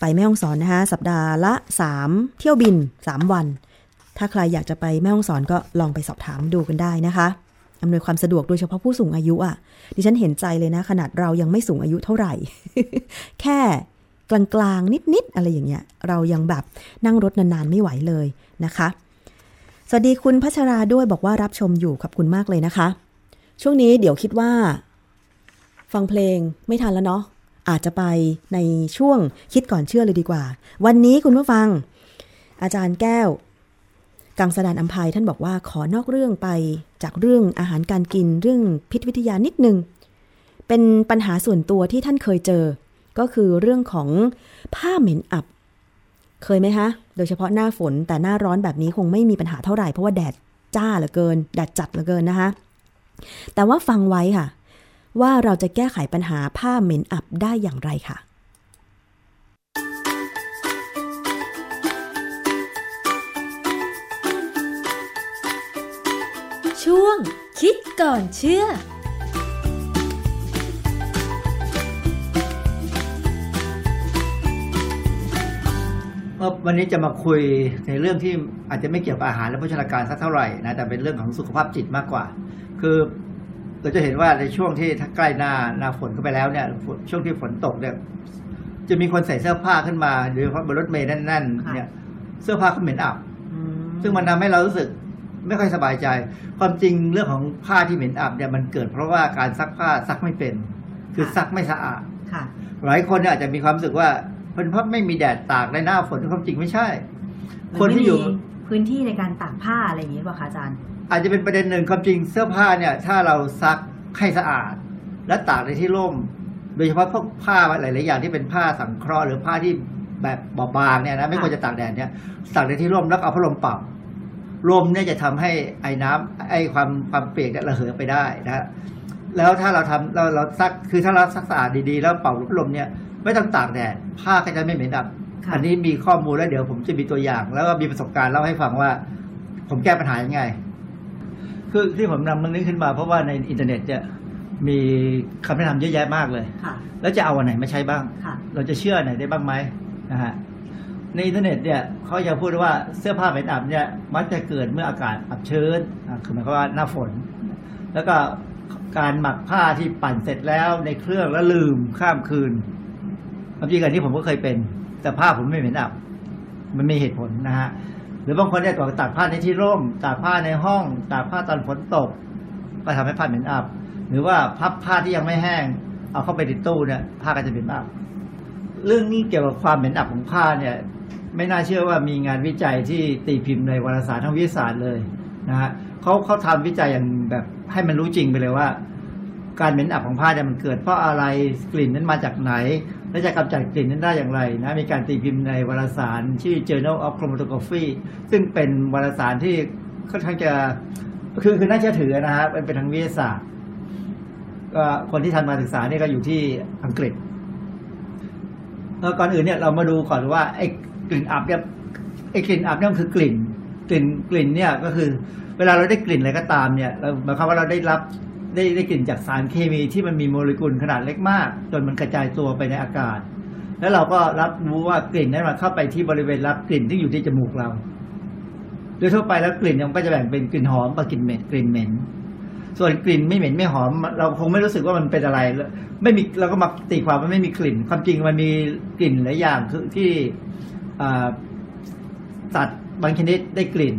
ไปแม่ฮ่องสอนนะคะสัปดาห์ละ 3 เที่ยวบิน 3 วัน ถ้าใครอยากจะไปแม่ฮ่องสอนก็ลองไปสอบถามดูกันได้นะคะอำนวยความสะดวกโดยเฉพาะผู้สูงอายุอะ ดิฉันเห็นใจเลยนะ ขนาดเรายังไม่สูงอายุเท่าไหร่ แค่กลางๆ นิดๆ อะไรอย่างเงี้ย เรายังแบบนั่งรถนานๆ ไม่ไหวเลยนะคะ สวัสดีคุณพัชราด้วยบอกว่ารับชมอยู่ขอบคุณมากเลยนะคะ ช่วงนี้เดี๋ยวคิดว่า ฟังเพลงไม่ทันแล้วเนาะ อาจจะไปในช่วงคิดก่อนเชื่อเลยดีกว่า วันนี้คุณผู้ฟัง อาจารย์แก้ว กังสดานอัมภัยท่านบอกว่าขอนอกเรื่องไปจากเรื่องอาหารการกินเรื่องพิษวิทยานิดนึง เป็นปัญหาส่วนตัวที่ท่านเคยเจอ ก็คือเรื่องของผ้าเหม็นอับ เคยไหมคะ โดยเฉพาะหน้าฝนแต่หน้าร้อนแบบนี้คงไม่มีปัญหาเท่าไหร่เพราะว่าแดดจ้าเหลือเกินแดดจัดเหลือเกินนะคะแต่ว่าฟังไว้ค่ะ ว่าเราจะแก้ไขปัญหาผ้าเหม็นอับได้อย่างไรค่ะ ช่วง คิดก่อนเชื่อวันนี้จะมาคุยในเรื่องที่อาจจะไม่เกี่ยวกับอาหารและโภชนาการสักเท่าไหร่นะแต่เป็นเรื่องของสุขภาพจิตมากกว่า คือ เราจะเห็นว่าในช่วงที่ถ้าใกล้หน้าหน้าฝนเข้าไปแล้วเนี่ยช่วงที่ฝนตกเนี่ยจะมีคนใส่เสื้อผ้าขึ้นมาโดยเฉพาะบนรถเมล์นั่นๆเนี่ยเสื้อผ้าเขาเหม็นอับซึ่งมันทำให้เรารู้สึกไม่ค่อยสบายใจ ความจริงเรื่องของผ้าที่เหม็นอับเนี่ยมันเกิด เพราะว่าการซักผ้าซักไม่เป็น คือซักไม่สะอาดค่ะหลายคนเนี่ยอาจจะมีความรู้สึกว่าเป็นเพราะไม่มีแดดตากในหน้าฝนความจริงไม่ใช่ คนที่อยู่พื้นที่ในการตากผ้าอะไรอย่างนี้ป่ะคะอาจารย์ อาจจะเป็นประเด็นหนึ่งความจริงเสื้อผ้าเนี่ย ถ้าเราซักให้สะอาด และตากในที่ร่ม โดยเฉพาะพวกผ้าหลาย ๆ อย่างที่เป็นผ้าสังเคราะห์หรือผ้าที่แบบบางๆเนี่ยนะไม่ควรจะตากแดดเนี่ยตากในที่ร่มแล้วเอาพัดลมเป่าลมเนี่ยจะทำให้ไอ้น้ำไอ้ความความเปียกเนี่ยระเหยไปได้นะฮะแล้วถ้าเราทำเราเราซักคือถ้าเราซักสะอาดดีๆ แล้วเป่าพัดลมเนี่ย ไม่ต้องตากแดดผ้าก็จะไม่เหม็นอับค่ะอันนี้มีข้อมูลแล้วเดี๋ยวผมจะมีตัวอย่าง แล้วก็มีประสบการณ์เล่าให้ฟังว่า ผมแก้ปัญหายังไง คือที่ผมนำเรื่องนี้ขึ้นมาเพราะว่าในอินเทอร์เน็ตเนี่ยมีคำแนะนำเยอะแยะมากเลย ค่ะ แล้วจะเอาอันไหนมาใช้บ้าง ค่ะ เราจะเชื่ออันไหนได้บ้างไหมนะฮะในอินเทอร์เน็ตเนี่ยเขาจะพูดว่าเสื้อผ้าเหม็นอับเนี่ยมักจะเกิดเมื่ออากาศอับชื้นอะคือหมายความว่าหน้าฝน แล้วก็การหมักผ้าที่ปั่นเสร็จแล้วในเครื่องแล้วลืมข้ามคืนความจริงอันนี้ผมก็เคยเป็น แต่ผ้าผมไม่เหม็นอับ มันมีเหตุผลนะฮะห รือบางคนเนี่ยตากผ้าในที่ร่ม ตากผ้าในห้อง ตากผ้าตอนฝนตก ก็ทำให้ผ้าเหม็นอับ หรือว่าพับผ้าที่ยังไม่แห้ง เอาเข้าไปในตู้เนี่ยผ้าก็จะเหม็นอับ เรื่องนี้เกี่ยวกับความเหม็นอับของผ้าเนี่ย ไม่น่าเชื่อว่ามีงานวิจัยที่ตีพิมพ์ในวารสารทางวิทยาศาสตร์เลยนะฮะเขาเขาทำวิจัยอย่างแบบให้มันรู้จริงไปเลยว่า การเหม็นอับของผ้าเนี่ยมันเกิดเพราะอะไรกลิ่นนั้นมาจากไหน และจะกำจัดกลิ่นนั้นได้อย่างไรนะมีการตีพิมพ์ในวารสารชื่อ Journal of Chromatography ซึ่งเป็นวารสารที่ค่อนข้างจะคือคือน่าเชื่อถือนะฮะเป็นเป็นทางวิทยาศาสตร์ก็คนที่ทันมาศึกษาเนี่ยก็อยู่ที่อังกฤษแล้วก่อนอื่นเนี่ยเรามาดูก่อนว่าไอ้กลิ่นอับเนี่ยไอ้กลิ่นอับเนี่ยคือกลิ่น กลิ่นกลิ่นเนี่ยก็คือ เวลาเราได้กลิ่นอะไรก็ตามเนี่ยเราหมายความว่าเราได้รับ ได้ได้กลิ่นจากสารเคมีที่มันมีโมเลกุลขนาดเล็กมาก จนมันกระจายตัวไปในอากาศ แล้วเราก็รับรู้ว่ากลิ่นนั้นมันเข้าไปที่บริเวณรับกลิ่นที่อยู่ที่จมูกเราโดยทั่วไปแล้วกลิ่นมันก็จะแบ่งเป็นกลิ่นหอมกับกลิ่นเหม็นกลิ่นเหม็น ส่วนกลิ่นไม่เหม็นไม่หอม เราคงไม่รู้สึกว่ามันเป็นอะไร ไม่มีเราก็มาตีความว่าไม่มีกลิ่น ความจริงมันมีกลิ่นหลายอย่างคือที่อ่าสัตว์บางชนิดได้กลิ่น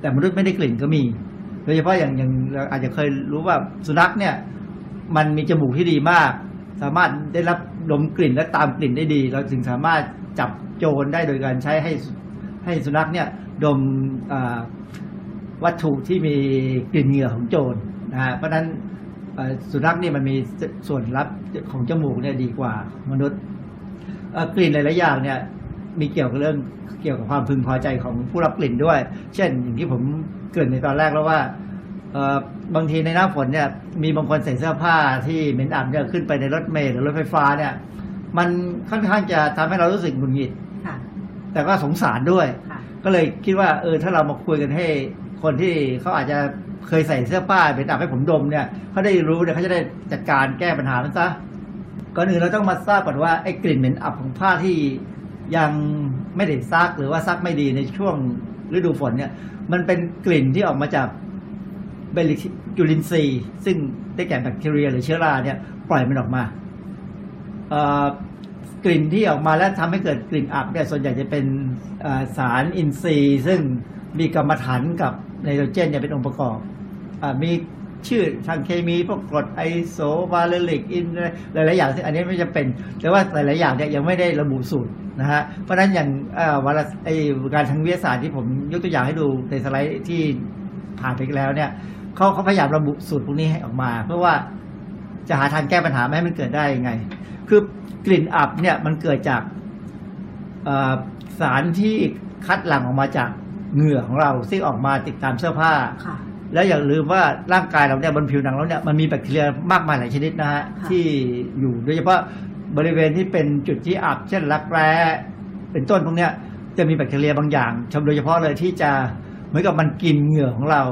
แต่มนุษย์ไม่ได้กลิ่นก็มี ดยเฉพาะอย่างอย่างอาจจะเคยรู้ว่าสุนัขเนี่ย มันมีจมูกที่ดีมาก สามารถได้รับดมกลิ่นและตามกลิ่นได้ดี เราถึงสามารถจับโจรได้โดยการใช้ให้ให้สุนัขเนี่ยดมวัตถุที่มีกลิ่นเหงื่อของโจรนะฮะเพราะนั้นสุนัขนี่มันมีส่วนรับของจมูกเนี่ยดีกว่ามนุษย์กลิ่นหลายๆอย่างเนี่ย มีเกี่ยวกับเรื่องเกี่ยวกับความพึงพอใจของผู้รับกลิ่นด้วย เช่น อย่างที่ผมเกริดในตอนแรกแล้วว่าเอ่อบางทีในหน้าฝนเนี่ยมีบางคนใส่เสื้อผ้าที่เหม็นอับเนี่ยขึ้นไปในรถเมล์หรือรถไฟฟ้าเนี่ย มันค่อนข้างจะทำให้เรารู้สึกหงุดหงิดค่ะแต่ก็สงสารด้วยค่ะก็เลยคิดว่าเออถ้าเรามาคุยกันให้คนที่เขาอาจจะเคยใส่เสื้อผ้าเป็นอับให้ผมดมเนี่ยเขาได้รู้เนี่ยเขาจะได้จัดการแก้ปัญหามันซะก่อนอื่นเราต้องมาทราบก่อนว่าไอ้กลิ่นเหม็นอับของผ้าที่ ยังไม่ได้ซักหรือว่าซักไม่ดีในช่วงฤดูฝนเนี่ย มันเป็นกลิ่นที่ออกมาจากเบลิจุลินทรีย์ ซึ่งได้แก่แบคทีเรียหรือเชื้อราเนี่ย ปล่อยมันออกมาเอ่อกลิ่นที่ออกมาแล้วทำให้เกิดกลิ่นอับเนี่ยส่วนใหญ่จะเป็นสารอินทรีย์ ซึ่งมีกรรมฐานกับไนโตรเจนเนี่ยเป็นองค์ประกอบอมี ชื่อทางเคมีพวกกรดไอโซวาเลริกอินหลายๆอย่างซึ่งอันนี้ไม่จำเป็น แต่ว่าหลายๆอย่างเนี่ยยังไม่ได้ระบุสูตรนะฮะเพราะฉะนั้นอย่างวารไอการทางวิทยาศาสตร์ที่ผมยกตัวอย่างให้ดูในสไลด์ที่ผ่านไปแล้วเนี่ยเขาเขาพยายามระบุสูตรพวกนี้ให้ออกมา เพื่อว่าจะหาทางแก้ปัญหาไม่ให้มันเกิดได้ยังไง คือกลิ่นอับเนี่ยมันเกิดจากสารที่คัดหลั่งออกมาจากเหงื่อของเราซึ่งออกมาติดตามเสื้อผ้า แล้วอย่าลืมว่าร่างกายเราเนี่ยบนผิวหนังเราเนี่ยมันมีแบคทีเรียมากมายหลายชนิดนะฮะค่ะที่อยู่โดยเฉพาะบริเวณที่เป็นจุดที่อับเช่นรักแร้เป็นต้นพวกเนี้ยจะมีแบคทีเรียบางอย่างชมโดยเฉพาะเลยที่จะเหมือนกับมันกินเหงื่อของเรา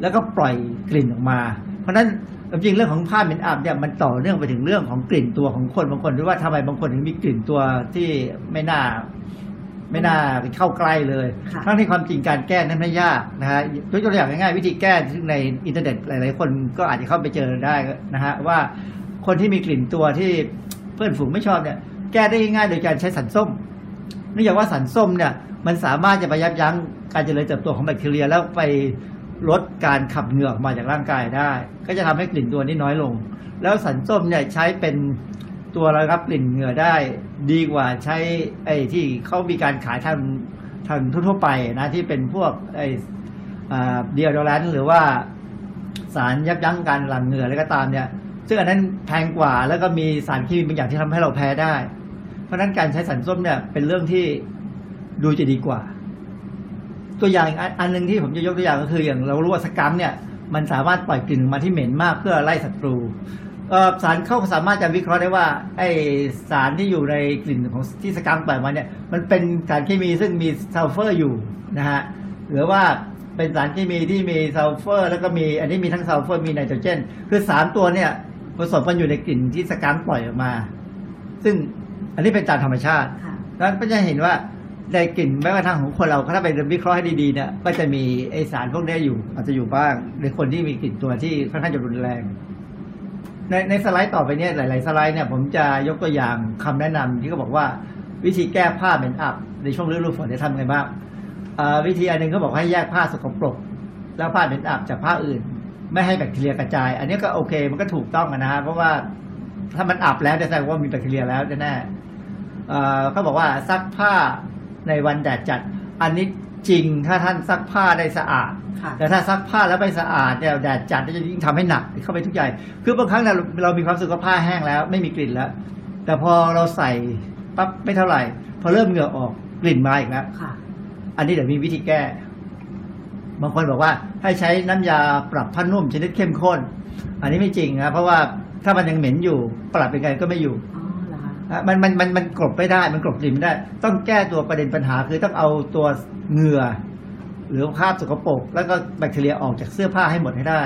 แล้วก็ปล่อยกลิ่นออกมา เพราะฉะนั้นจริงๆเรื่องของผ้าเหม็นอับเนี่ยมันต่อเนื่องไปถึงเรื่องของกลิ่นตัวของคนบางคนด้วยว่าทำไมบางคนถึงมีกลิ่นตัวที่ไม่น่า ไม่น่าไปเข้าใกล้เลยค่ะทั้งที่ความจริงการแก้นั้นไม่ยากนะฮะยกตัวอย่างง่ายๆ วิธีแก้ซึ่งในอินเทอร์เน็ตหลายๆ คนก็อาจจะเข้าไปเจอได้นะฮะว่าคนที่มีกลิ่นตัวที่เพื่อนฝูงไม่ชอบเนี่ย แก้ได้ง่ายๆโดยการใช้สันส้มเนื่องจากว่าสันส้มเนี่ย มันสามารถจะไปยับยั้งการเจริญเติบโตของแบคทีเรีย แล้วไปลดการขับเหงื่อออกมาจากร่างกายได้ ก็จะทำให้กลิ่นตัวนี้น้อยลง แล้วสันส้มเนี่ยใช้เป็น ตัวระงับกลิ่นเหงื่อได้ดีกว่าใช้ไอ้ที่เขามีการขายทางทางทั่วไปนะที่เป็นพวกไอ้เดียโดแรนหรือว่าสารยับยั้งการหลั่งเหงื่ออะไรก็ตามเนี่ย ซึ่งอันนั้นแพงกว่าแล้วก็มีสารเคมีบางอย่างที่ทำให้เราแพ้ได้ เพราะฉะนั้นการใช้สันส้มเนี่ยเป็นเรื่องที่ดูจะดีกว่า ตัวอย่างอันนหนึ่งที่ผมจะยกตัวอย่างก็คืออย่างเรารู้ว่าสกังเนี่ย มันสามารถปล่อยกลิ่นออกมาที่เหม็นมากเพื่อไล่ศัตรู สารเข้าสามารถจะวิเคราะห์ได้ว่าไอสารที่อยู่ในกลิ่นของที่สกังก์ปล่อยมาเนี่ยมันเป็นสารเคมีซึ่งมีซัลเฟอร์อยู่นะฮะหรือว่าเป็นสารเคมีที่มีซัลเฟอร์ แล้วก็มีอันนี้มีทั้งซัลเฟอร์มีไนโตรเจน คือสามตัวเนี่ยผสมกันอยู่ในกลิ่นที่สกังก์ปล่อยออกมา ซึ่งอันนี้เป็นตามธรรมชาติค่ะนั้นก็จะเห็นว่าในกลิ่นแม้กระทั่งของคนเราถ้าไปวิเคราะห์ให้ดีๆเนี่ยก็จะมีไอสารพวกนี้อยู่อาจจะอยู่บ้างในคนที่มีกลิ่นตัวที่ค่อนข้างจะรุนแรง ในในสไลด์ต่อไปเนี่ยหลาย ๆ สไลด์เนี่ยผมจะยกตัวอย่างคำแนะนำที่เขาบอกว่าวิธีแก้ผ้าเหม็นอับในช่วงฤดูฝนจะทำไงบ้างวิธีอันหนึ่งเขาบอกให้แยกผ้าสกปรก แล้วผ้าเหม็นอับจากผ้าอื่น ไม่ให้แบคทีเรียกระจาย อันนี้ก็โอเคมันก็ถูกต้องนะฮะเพราะว่าถ้ามันอับแล้วจะแสดงว่ามีแบคทีเรียแล้วแน่ๆเขาบอกว่าซักผ้าในวันแดดจัด อันนี้ จริงถ้าท่านซักผ้าได้สะอาดค่ะแต่ถ้าซักผ้าแล้วไม่สะอาดเนี่ยแดดจัดจะยิ่งทำให้หนักเข้าไปทุกอย่างคือบางครั้งเราเรามีความรู้สึกว่าผ้าแห้งแล้ว ไม่มีกลิ่นแล้ว แต่พอเราใส่ปั๊บไม่เท่าไหร่ พอเริ่มเหงื่อออกกลิ่นมาอีกแล้วค่ะอันนี้เดี๋ยวมีวิธีแก้ บางคนบอกว่าให้ใช้น้ำยาปรับผ้านุ่มชนิดเข้มข้น อันนี้ไม่จริงนะเพราะว่าถ้ามันยังเหม็นอยู่ ปรับยังไงก็ไม่อยู่ มันมันมันมันกลบไม่ได้ มันกลบกลิ่นไม่ได้ ต้องแก้ตัวประเด็นปัญหาคือต้องเอาตัวเหงื่อ หรือคราบสกปรกแล้วก็แบคทีเรียออกจากเสื้อผ้าให้หมดให้ได้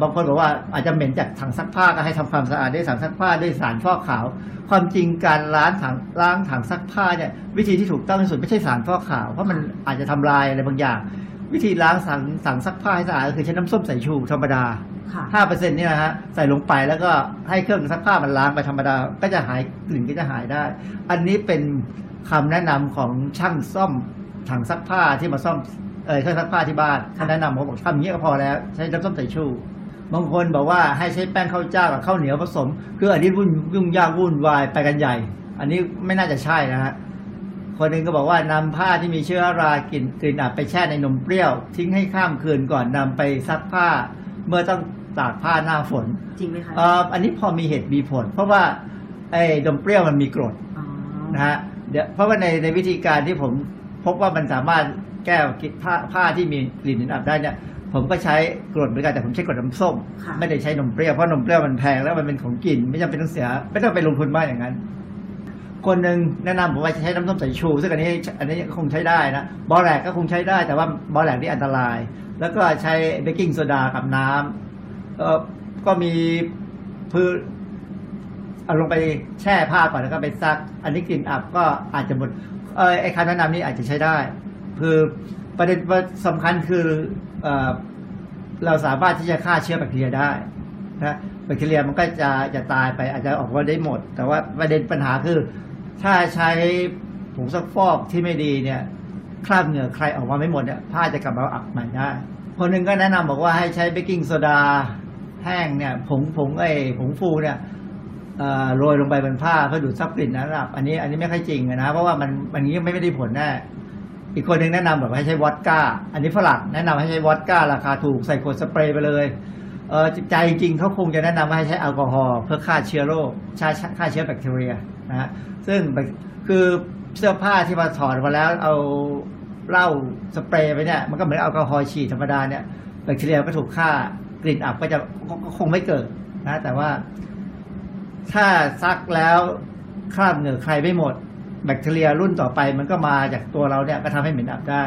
บางคนบอกว่าอาจจะเหม็นจากถังซักผ้าก็ให้ทำความสะอาดด้วยถังซักผ้าด้วยสารฟอกขาว ความจริงการล้างถังล้างถังซักผ้าเนี่ยวิธีที่ถูกต้องที่สุดไม่ใช่สารฟอกขาวเพราะมันอาจจะทำลายอะไรบางอย่าง วิธีล้างถังถังซักผ้าให้สะอาดก็คือใช้น้ำส้มสายชูธรรมดาค่ะ ห้าเปอร์เซ็นต์นี่ยนะฮะใส่ลงไปแล้วก็ให้เครื่องซักผ้ามันล้างไปธรรมดา ก็จะหายกลิ่นก็จะหายได้ อันนี้เป็นคำแนะนำของช่างซ่อมถังซักผ้าที่มาซ่อมเออเครื่องซักผ้าที่บ้านเขาแนะนำเขาบอกทำอย่างนี้ก็พอแล้วใช้น้ำส้มสายชูบางคนบอกว่าให้ใช้แป้งข้าวเจ้ากับข้าวเหนียวผสม คืออันนี้วุ่นยุ่งยากวุ่นวายไปกันใหญ่ อันนี้ไม่น่าจะใช่นะฮะ คนหนึ่งก็บอกว่านำผ้าที่มีเชื้อรากลิ่นกลิ่นอับไปแช่ในนมเปรี้ยว ทิ้งให้ข้ามคืนก่อนนำไปซักผ้า เมื่อต้องตากผ้าหน้าฝน จริงไหมคะเอ่ออันนี้พอมีเหตุมีผล เพราะว่าไอ้นมเปรี้ยวมันมีกรดอ๋อนะฮะเดี๋ยวเพราะว่าในในวิธีการที่ผมพบว่ามันสามารถแก้ผ้าผ้าที่มีกลิ่นอับได้เนี่ยผมก็ใช้กรดเหมือนกันแต่ผมใช้กรดน้ำส้มค่ะไม่ได้ใช้นมเปรี้ยวเพราะนมเปรี้ยวมันแพงแล้วมันเป็นของกินไม่จำเป็นต้องเสียไม่ต้องไปลงทุนมากอย่างนั้น คนหนึ่งแนะนำผมว่าใช้น้ำส้มสายชู ซึ่งอันนี้อันนี้คงใช้ได้นะบอแลกก็คงใช้ได้แต่ว่าบอแลกนี่อันตราย แล้วก็ใช้เบกกิ้งโซดากับน้ำเออก็มีพืชเอาลงไปแช่ผ้าก่อนแล้วก็ไปซัก อันนี้กลิ่นอับก็อาจจะหมดเออไอ้คำแนะนำนี้อาจจะใช้ได้ คือประเด็นสำคัญคือเออเราสามารถที่จะฆ่าเชื้อแบคทีเรียได้นะแบคทีเรียมันก็จะจะตายไปอาจจะออกมาได้หมด แต่ว่าประเด็นปัญหาคือ ถ้าใช้ผงซักฟอกที่ไม่ดีเนี่ยคราบเหงื่อใครออกมาไม่หมดเนี่ยผ้าจะกลับมาอับใหม่ได้ คนหนึ่งก็แนะนำบอกว่าให้ใช้เบกกิ้งโซดาแห้งเนี่ยผงผงไอ้ผงฟูเนี่ยโรยลงไปบนผ้าเพื่อดูดซับกลิ่นนะครับ อันนี้อันนี้ไม่ค่อยจริงนะเพราะว่ามันมันนี้ไม่ได้ผลแน่อีกคนหนึ่งแนะนำบอกว่าให้ใช้วอดก้า อันนี้ฝรั่งแนะนำให้ใช้วอดก้า ราคาถูกใส่ขวดสเปรย์ไปเลยเออใจจริงเขาคงจะแนะนำว่าให้ใช้แอลกอฮอล์เพื่อฆ่าเชื้อโรคฆ่าฆ่าเชื้อแบคทีเรีย นะฮะซึ่งคือเสื้อผ้าที่มาถอดมาแล้วเอาเหล้าสเปรย์ไปเนี่ยมันก็เหมือนแอลกอฮอล์ฉีดธรรมดาเนี่ยแบคทีเรียก็ถูกฆ่ากลิ่นอับก็จะก็คงไม่เกิดนะแต่ว่า ถ้าซักแล้วคราบเหงื่อใครไม่หมด แบคทีเรียรุ่นต่อไป มันก็มาจากตัวเราเนี่ยก็ทำให้เหม็นอับได้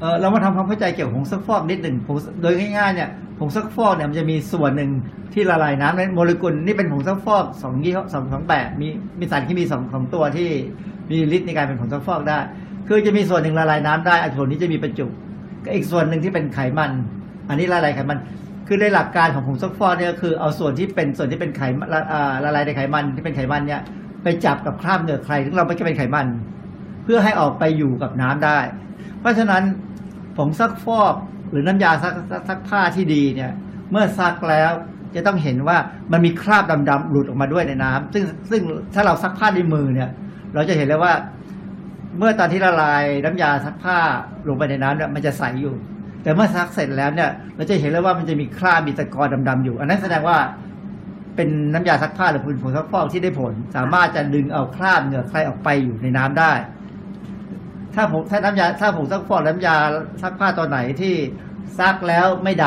เออเรามาทำความเข้าใจเกี่ยวกับผงซักฟอกนิดหนึ่งผงโดยง่ายๆเนี่ย ผงซักฟอกเนี่ยมันจะมีส่วนหนึ่งที่ละลายน้ำในโมเลกุลนี่เป็นผงซักฟอกสองยี่ห้อสองสองแบบมีมีสารที่มีสองสองตัวที่มีฤทธิ์ในการเป็นผงซักฟอกได้ คือจะมีส่วนหนึ่งละลายน้ำได้อันส่วนนี้จะมีประจุก็อีกส่วนหนึ่งที่เป็นไขมัน อันนี้ละลายไขมัน คือในหลักการของผงซักฟอกเนี่ยคือเอาส่วนที่เป็นส่วนที่เป็นไขมันละละลายในไขมันที่เป็นไขมันเนี่ยไปจับกับคราบเหงื่อใครซึ่งเราไม่ใช่เป็นไขมัน เพื่อให้ออกไปอยู่กับน้ำได้ เพราะฉะนั้นผงซักฟอก หรือน้ำยาซักซักผ้าที่ดีเนี่ย เมื่อซักแล้วจะต้องเห็นว่ามันมีคราบดำๆหลุดออกมาด้วยในน้ำซึ่งซึ่งถ้าเราซักผ้าด้วยมือเนี่ย เราจะเห็นเลยว่า เมื่อตอนที่ละลายน้ำยาซักผ้าลงไปในน้ำเนี่ยมันจะใสอยู่ แต่เมื่อซักเสร็จแล้วเนี่ย เราจะเห็นเลยว่ามันจะมีคราบมีตะกอนดำๆอยู่ อันนั้นแสดงว่าเป็นน้ำยาซักผ้าหรือผงซักฟอกที่ได้ผล สามารถจะดึงเอาคราบเหงื่อใครออกไปอยู่ในน้ำได้ ถ้าผมถ้าน้ำยา ถ้าผงซักฟอกน้ำยาซักผ้าตัวไหนที่ซักแล้วไม่ด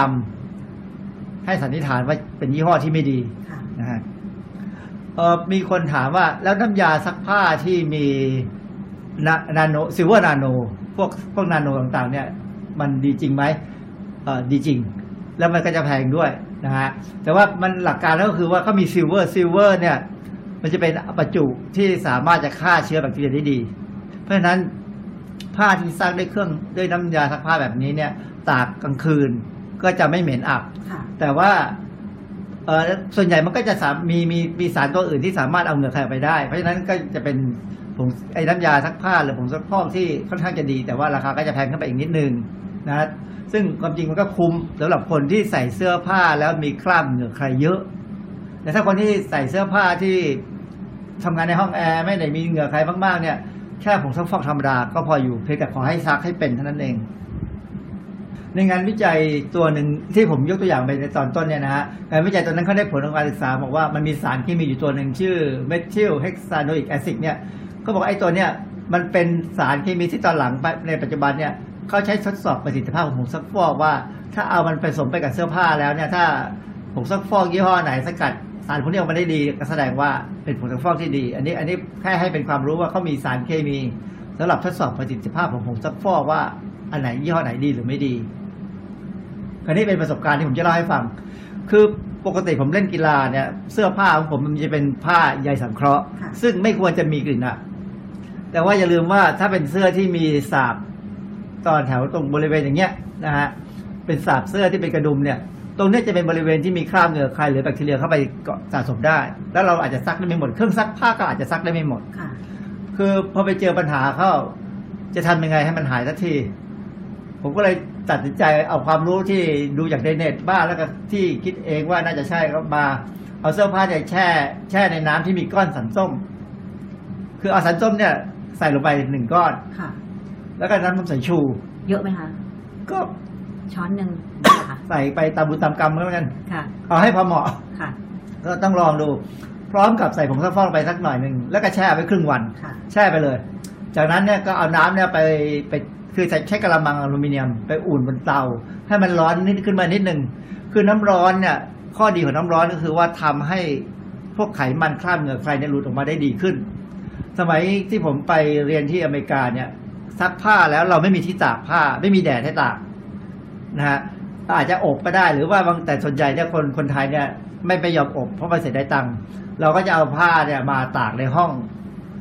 ำให้สันนิษฐานว่าเป็นยี่ห้อที่ไม่ดีค่ะนะฮะเออมีคนถามว่าแล้วน้ำยาซักผ้าที่มีนานาโน silver นาโนพวกพวกนาโนต่างๆ เนี่ย มันดีจริงไหมเออดีจริง แล้วมันก็จะแพงด้วยนะฮะแต่ว่ามันหลักการก็คือว่าเขามี silver silver เนี่ย มันจะเป็นประจุที่สามารถจะฆ่าเชื้อแบคทีเรียได้ดี เพราะฉะนั้น ผ้าที่ซักด้วยเครื่องด้วยน้ำยาซักผ้าแบบนี้เนี่ย ตากกลางคืนก็จะไม่เหม็นอับ ค่ะ แต่ว่าเออส่วนใหญ่มันก็จะสามมีมีมีสารตัวอื่นที่สามารถเอาเหงื่อใครออกไปได้ เพราะฉะนั้นก็จะเป็นผงไอ้น้ำยาซักผ้าหรือผงซักฟอกที่ค่อนข้างจะดี แต่ว่าราคาก็จะแพงขึ้นไปอีกนิดนึงนะซึ่งความจริงมันก็คุ้มสำหรับคนที่ใส่เสื้อผ้าแล้วมีคราบเหงื่อใครเยอะ แต่ถ้าคนที่ใส่เสื้อผ้าที่ทำงานในห้องแอร์ไม่ได้มีเหงื่อไคลมากๆเนี่ย แค่ผงซักฟอกธรรมดาก็พออยู่เพียงแต่ขอให้ซักให้เป็นเท่านั้นเอง ในงานวิจัยตัวหนึ่งที่ผมยกตัวอย่างไปในตอนต้นเนี่ยนะฮะงานวิจัยตัวนั้นเขาได้ผลของการศึกษาบอกว่ามันมีสารเคมีอยู่ตัวหนึ่งชื่อ methylhexanoic acid เนี่ยก็บอกไอ้ตัวเนี่ยมันเป็นสารเคมีที่ตอนหลังในปัจจุบันเนี่ยเขาใช้ทดสอบประสิทธิภาพของผงซักฟอกว่า ถ้าเอามันผสมไปกับเสื้อผ้าแล้วเนี่ยถ้า งซักฟอกยี่ห้อไหนสกัดสารพวกนี้ออกมาได้ดีก็แสดงว่าเป็นผงซักฟอกที่ดี อันนี้อันนี้แค่ให้เป็นความรู้ว่าเขามีสารเคมีสำหรับทดสอบประสิทธิภาพของผงซักฟอกว่าอันไหนยี่ห้อไหนดีหรือไม่ดีอันนี้เป็นประสบการณ์ที่ผมจะเล่าให้ฟัง คือปกติผมเล่นกีฬาเนี่ย เสื้อผ้าของผมมันจะเป็นผ้าใยสังเคราะห์ค่ะซึ่งไม่ควรจะมีกลิ่นอะแต่ว่าอย่าลืมว่าถ้าเป็นเสื้อที่มีสาบตอนแถวตรงบริเวณอย่างเงี้ยนะฮะเป็นสาบเสื้อที่เป็นกระดุมเนี่ย ตรงเนี้ยจะเป็นบริเวณที่มีคราบเหงื่อใครหรือแบคทีเรียเข้าไปเกาะสะสมได้ แล้วเราอาจจะซักได้ไม่หมด เครื่องซักผ้าก็อาจจะซักได้ไม่หมด ค่ะ คือพอไปเจอปัญหาเข้า จะทำยังไงให้มันหายสักที ผมก็เลยตัดสินใจเอาความรู้ที่ดูจากในเน็ตบ้างแล้วก็ที่คิดเองว่าน่าจะใช่ก็มา เอาเสื้อผ้าเนี่ยแช่ แช่ในน้ำที่มีก้อนสันส้ม คือเอาสันส้มเนี่ย ใส่ลงไปหนึ่งก้อน ค่ะ แล้วก็น้ำส้มสายชู เยอะไหมคะ ก็ ช้อนหนึ่งได้เหรอค่ะใส่ไปตามบุญตามกรรมก็แล้วกันค่ะเอาให้พอเหมาะค่ะ ก็ต้องลองดู พร้อมกับใส่ผงซักฟอกไปสักหน่อยหนึ่งแล้วก็แช่ไว้ครึ่งวันค่ะแช่ไปเลย จากนั้นเนี่ยก็เอาน้ำเนี่ยไปไปคือใส่ใช้กระมังอลูมิเนียมไปอุ่นบนเตา ให้มันร้อนนิดขึ้นมานิดหนึ่งคือน้ำร้อนเนี่ย ข้อดีของน้ำร้อนก็คือว่าทำให้พวกไขมันคราบเหงื่อใครเนี่ยหลุดออกมาได้ดีขึ้น สมัยที่ผมไปเรียนที่อเมริกาเนี่ยซักผ้าแล้วเราไม่มีที่ตากผ้า ไม่มีแดดให้ตาก นะฮะอาจจะอบก็ได้หรือว่าบางแต่ส่วนใหญ่เนี่ยคนคนไทยเนี่ยไม่ไปยอมอบ เพราะมันเสียได้ตังค์เราก็จะเอาผ้าเนี่ยมาตากในห้อง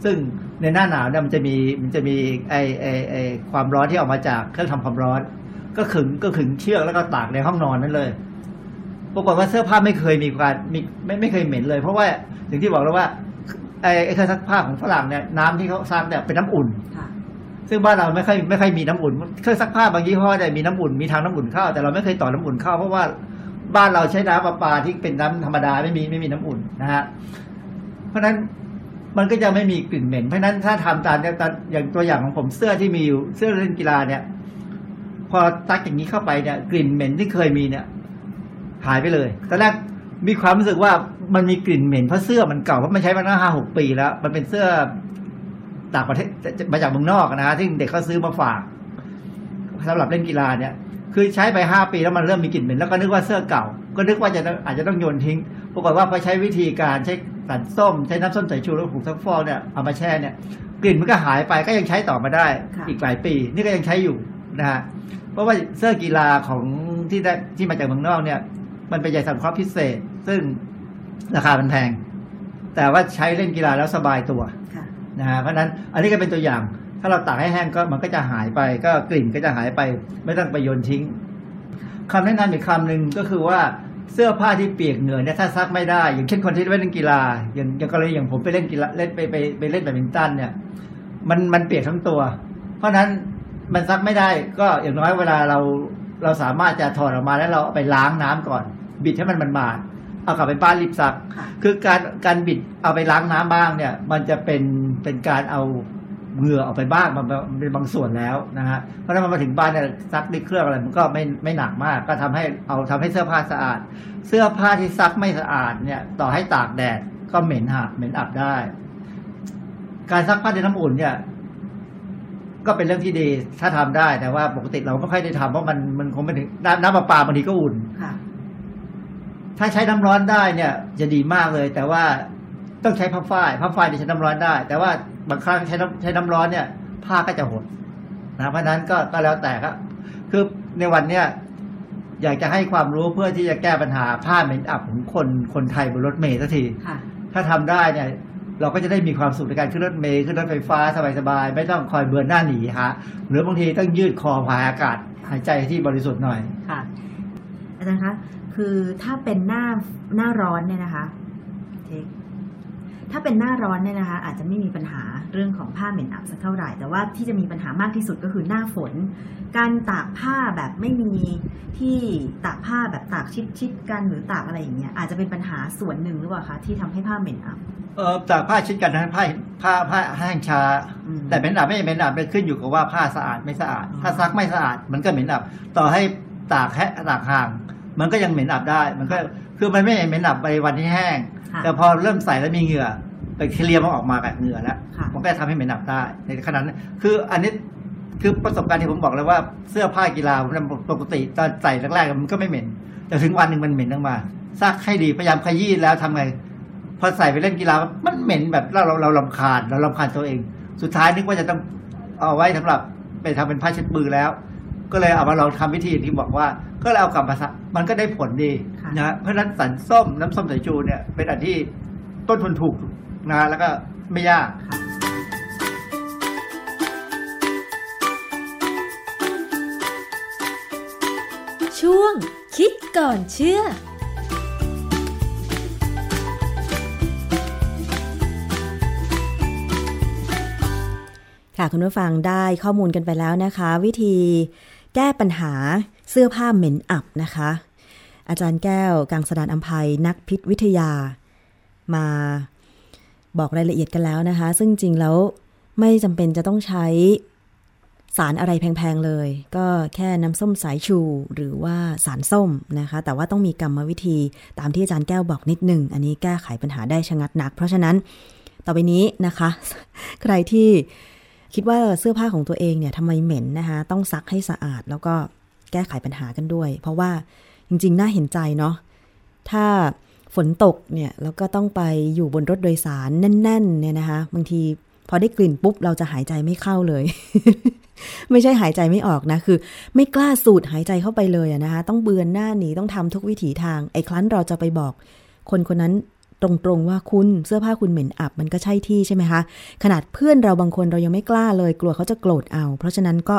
ซึ่งในหน้าหนาวเนี่ยมันจะมีมันจะมีไอไอไอความร้อนที่ออกมาจากเครื่องทำความร้อน ก็ขึงก็ขึงเชือกแล้วก็ตากในห้องนอนนั่นเลยปรากฏว่าเสื้อผ้าไม่เคยมีการมีไม่ไม่เคยเหม็นเลย เพราะว่าอย่างที่บอกแล้วว่าไอไอเครื่องซักผ้าของฝรั่งเนี่ยน้ำที่เขาซักเนี่ยเป็นน้ำอุ่นค่ะ ซึ่งบ้านเราไม่ค่อยไม่ค่อยมีน้ำอุ่นเครื่องซักผ้าบางยี่ห้อเนี่มีน้ำอุ่นมีทางน้ำอุ่นเข้า แต่เราไม่เคยต่อน้ำอุ่นเข้า เพราะว่าบ้านเราใช้น้ำประปาที่เป็นน้ำธรรมดาไม่มีไม่มีน้ำอุ่นนะฮะเพราะฉะนั้นมันก็จะไม่มีกลิ่นเหม็น เพราะนั้นถ้าทำตามเนี่ยตามอย่างตัวอย่างของผมเสื้อที่มีอยู่เสื้อเล่นกีฬาเนี่ย พอซักอย่างนี้เข้าไปเนี่ย กลิ่นเหม็นที่เคยมีเนี่ย หายไปเลยตอนแรกมีความรู้สึกว่ามันมีกลิ่นเหม็นเพราะเสื้อมันเก่าเพราะมันใช้มาตั้งห้าหกปีแล้ว มันเป็นเสื้อ ต่างประเทศมาจากเมืองนอกนะฮะที่เด็กเขาซื้อมาฝากสำหรับเล่นกีฬาเนี่ย คือใช้ไปห้าปีแล้วมันเริ่มมีกลิ่นเหม็นแล้วก็นึกว่าเสื้อเก่า ก็นึกว่าจะต้องอาจจะต้องโยนทิ้งปรากฏว่าพอใช้วิธีการใช้สันส้มใช้น้ำส้มสายชูแล้วผงซักฟอกเนี่ยเอามาแช่เนี่ยกลิ่นมันก็หายไปก็ยังใช้ต่อมาได้ค่ะอีกหลายปี นี่ก็ยังใช้อยู่นะฮะเพราะว่าเสื้อกีฬาของที่ได้ที่มาจากเมืองนอกเนี่ย มันเป็นใยสังเคราะห์พิเศษ ซึ่งราคามันแพง แต่ว่าใช้เล่นกีฬาแล้วสบายตัวค่ะ นะฮะเพราะนั้นอันนี้ก็เป็นตัวอย่าง ถ้าเราตากให้แห้งก็มันก็จะหายไป ก็กลิ่นก็จะหายไป ไม่ต้องไปโยนทิ้งคำแนะนำอีกคำหนึ่งก็คือว่าเสื้อผ้าที่เปียกเหงื่อเนี่ยถ้าซักไม่ได้ อย่างเช่นคนที่เล่นกีฬา อย่างอย่างกรณีอย่างผมไปเล่นกีฬาเล่นไปไปไปเล่นแบดมินตันเนี่ย มันมันเปียกทั้งตัว เพราะฉะนั้นมันซักไม่ได้ก็อย่างน้อยเวลาเราเราสามารถจะถอดออกมาแล้วเราเอาไปล้างน้ำก่อน บิดให้มันมันมาด เอากลับไปบ้านรีบซักค่ะคือการการบิดเอาไปล้างน้ำบ้างเนี่ย มันจะเป็นเป็นการเอาเหงื่อออกไปบ้างมันมันเป็นบางส่วนแล้วนะฮะเพราะฉะนั้นมันมาถึงบ้านเนี่ยซักด้วยเครื่องอะไรมันก็ไม่ไม่หนักมาก ก็ทำให้เอาทำให้เสื้อผ้าสะอาด เสื้อผ้าที่ซักไม่สะอาดเนี่ย ต่อให้ตากแดดก็เหม็นหักเหม็นอับได้ การซักผ้าในน้ำอุ่นเนี่ยก็เป็นเรื่องที่ดีถ้าทำได้แต่ว่าปกติเราไม่ค่อยได้ทำเพราะมันมันคงไม่ถึงน้ำน้ำประปาบางทีก็อุ่นค่ะ ถ้าใช้น้ำร้อนได้เนี่ย จะดีมากเลย แต่ว่าต้องใช้ผ้าฝ้ายผ้าฝ้ายที่ใช้น้ำร้อนได้ แต่ว่าบางครั้งใช้น้ำใช้น้ำร้อนเนี่ย ผ้าก็จะหดนะเพราะฉะนั้นก็ก็แล้วแต่ครับ คือในวันเนี้ยอยากจะให้ความรู้เพื่อที่จะแก้ปัญหาผ้าเหม็นอับของคนคนไทยบนรถเมล์สักทีค่ะถ้าทำได้เนี่ยเราก็จะได้มีความสุขในการขึ้นรถเมล์ขึ้นรถไฟฟ้าสบายๆไม่ต้องคอยเบือนหน้าหนีฮะหรือบางทีต้องยืดคอผายอากาศหายใจที่บริสุทธิ์หน่อยค่ะ อาจารย์คะ คือถ้าเป็นหน้าหน้าร้อนเนี่ยนะคะเทคถ้าเป็นหน้าร้อนเนี่ยนะคะ อาจจะไม่มีปัญหาเรื่องของผ้าเหม็นอับสักเท่าไหร่แต่ว่าที่จะมีปัญหามากที่สุดก็คือหน้าฝน การตากผ้าแบบไม่มีที่ตากผ้าแบบตากชิดๆกันหรือตากอะไรอย่างเงี้ยอาจจะเป็นปัญหาส่วนหนึ่งหรือเปล่าคะที่ทำให้ผ้าเหม็นอับเออจากผ้าชิ้นกันนะผ้าผ้าผ้าแห้งช้าอืมแต่เหม็นอับไม่เหม็นอับเป็นขึ้นอยู่กับว่าผ้าสะอาดไม่สะอาดอ๋อถ้าซักไม่สะอาดมันก็เหม็นอับ ต่อให้ตากแห้ตากห่าง มันก็ยังเหม็นอับได้ มันก็คือมันไม่เหม็นอับไปวันที่แห้งค่ะแต่พอเริ่มใส่แล้วมีเหงื่อแบคทีเรียมันออกมากับเหงื่อแล้วค่ะมันก็จะทำให้เหม็นอับได้ ในขณะนั้นคืออันนี้คือประสบการณ์ที่ผมบอกเลยว่าเสื้อผ้ากีฬาผมปกติตอนใส่แรกๆมันก็ไม่เหม็น แต่ถึงวันหนึ่งมันเหม็นออกมาซักให้ดีพยายามขยี้แล้วทำไงพอใส่ไปเล่นกีฬามันเหม็นแบบเราเราเราลำคาญเราลำคาญตัวเอง สุดท้ายนึกว่าจะต้องเอาไว้สำหรับไปทำเป็นผ้าเช็ดมือแล้ว ก็เลยเอามาลองทำวิธีที่บอกว่า ก็เลยเอากลับมาซักมันก็ได้ผลดีค่ะนะเพราะฉะนั้นสันส้มน้ำส้มสายชูเนี่ยเป็นอันที่ต้นทุนถูกนะแล้วก็ไม่ยากช่วง คิดก่อนเชื่อค่ะคุณผู้ฟังได้ข้อมูลกันไปแล้วนะคะ วิธี แก้ปัญหาเสื้อผ้าเหม็นอับนะคะ อาจารย์แก้วกังสดานอัมภัยนักพิษวิทยา มาบอกรายละเอียดกันแล้วนะคะ ซึ่งจริงแล้วไม่จำเป็นจะต้องใช้สารอะไรแพง ๆ เลย ก็แค่น้ำส้มสายชูหรือว่าสารส้มนะคะ แต่ว่าต้องมีกรรมวิธีตามที่อาจารย์แก้วบอกนิดหนึ่ง อันนี้แก้ไขปัญหาได้ชะงัดนัก เพราะฉะนั้นต่อไปนี้นะคะ ใครที่ คิดว่าเสื้อผ้าของตัวเองเนี่ยทำไมเหม็นนะคะต้องซักให้สะอาดแล้วก็แก้ไขปัญหากันด้วย เพราะว่าจริง ๆ น่าเห็นใจเนาะถ้าฝนตกเนี่ยแล้วก็ต้องไปอยู่บนรถโดยสารแน่นๆเนี่ยนะคะบางทีพอได้กลิ่นปุ๊บเราจะหายใจไม่เข้าเลย ไม่ใช่หายใจไม่ออกนะคือ ไม่กล้าสูดหายใจเข้าไปเลยอะนะคะต้องเบือนหน้าหนีต้องทำทุกวิถีทางไอ้ครั้นเราจะไปบอก คนคนนั้น ตรงๆว่าคุณเสื้อผ้าคุณเหม็นอับมันก็ใช่ที่ใช่ไหมคะ ขนาดเพื่อนเราบางคนเรายังไม่กล้าเลย กลัวเขาจะโกรธเอา เพราะฉะนั้นก็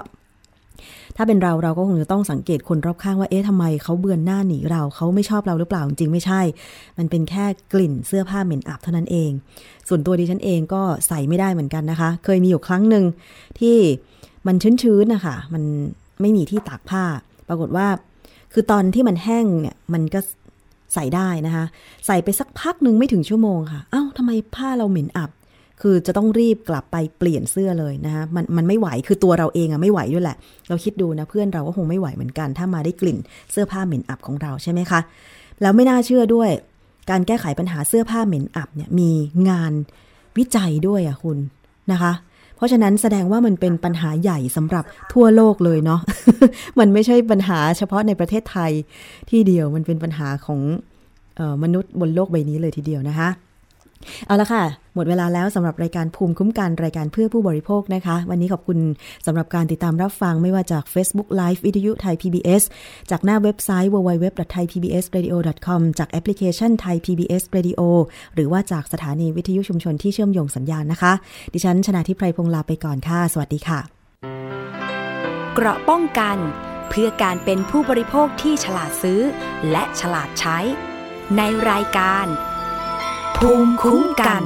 ถ้าเป็นเราเราก็คงจะต้องสังเกตคนรอบข้างว่าเอ๊ะทำไมเขาเบือนหน้าหนีเราเขาไม่ชอบเราหรือเปล่าจริงไม่ใช่ มันเป็นแค่กลิ่นเสื้อผ้าเหม็นอับเท่านั้นเอง ส่วนตัวดิฉันเองก็ใส่ไม่ได้เหมือนกันนะคะ เคยมีอยู่ครั้งหนึ่งที่มันชื้นๆนะคะมันไม่มีที่ตากผ้า ปรากฏว่า คือตอนที่มันแห้งเนี่ยมันก็ ใส่ได้นะคะ ใส่ไปสักพักหนึ่งไม่ถึงชั่วโมงค่ะ เอ้าทำไมผ้าเราเหม็นอับ คือจะต้องรีบกลับไปเปลี่ยนเสื้อเลยนะคะมันมันไม่ไหวคือตัวเราเองอะไม่ไหวด้วยแหละ เราคิดดูนะเพื่อนเราก็คงไม่ไหวเหมือนกัน ถ้ามาได้กลิ่นเสื้อผ้าเหม็นอับของเราใช่ไหมคะแล้วไม่น่าเชื่อด้วย การแก้ไขปัญหาเสื้อผ้าเหม็นอับเนี่ยมีงานวิจัยด้วยอะคุณนะคะ เพราะฉะนั้นแสดงว่ามันเป็นปัญหาใหญ่สำหรับทั่วโลกเลยเนาะมันไม่ใช่ปัญหาเฉพาะในประเทศไทยที่เดียวมันเป็นปัญหาของออมนุษย์บนโลกใบนี้เลยทีเดียวนะคะ เอาละค่ะ หมดเวลาแล้วสำหรับรายการภูมิคุ้มกันรายการเพื่อผู้บริโภคนะคะ วันนี้ขอบคุณสำหรับการติดตามรับฟังไม่ว่าจาก Facebook Live วิทยุไทย PBS จากหน้าเว็บไซต์ www.thaipbsradio.com จากแอปพลิเคชันไทย PBS Radio หรือว่าจากสถานีวิทยุชุมชนที่เชื่อมโยงสัญญาณนะคะ ดิฉันชนะทิพไพรพงศ์ลาไปก่อนค่ะ สวัสดีค่ะ เกราะป้องกัน เพื่อการเป็นผู้บริโภคที่ฉลาดซื้อ และฉลาดใช้ ในรายการ ภูมิคุ้มกัน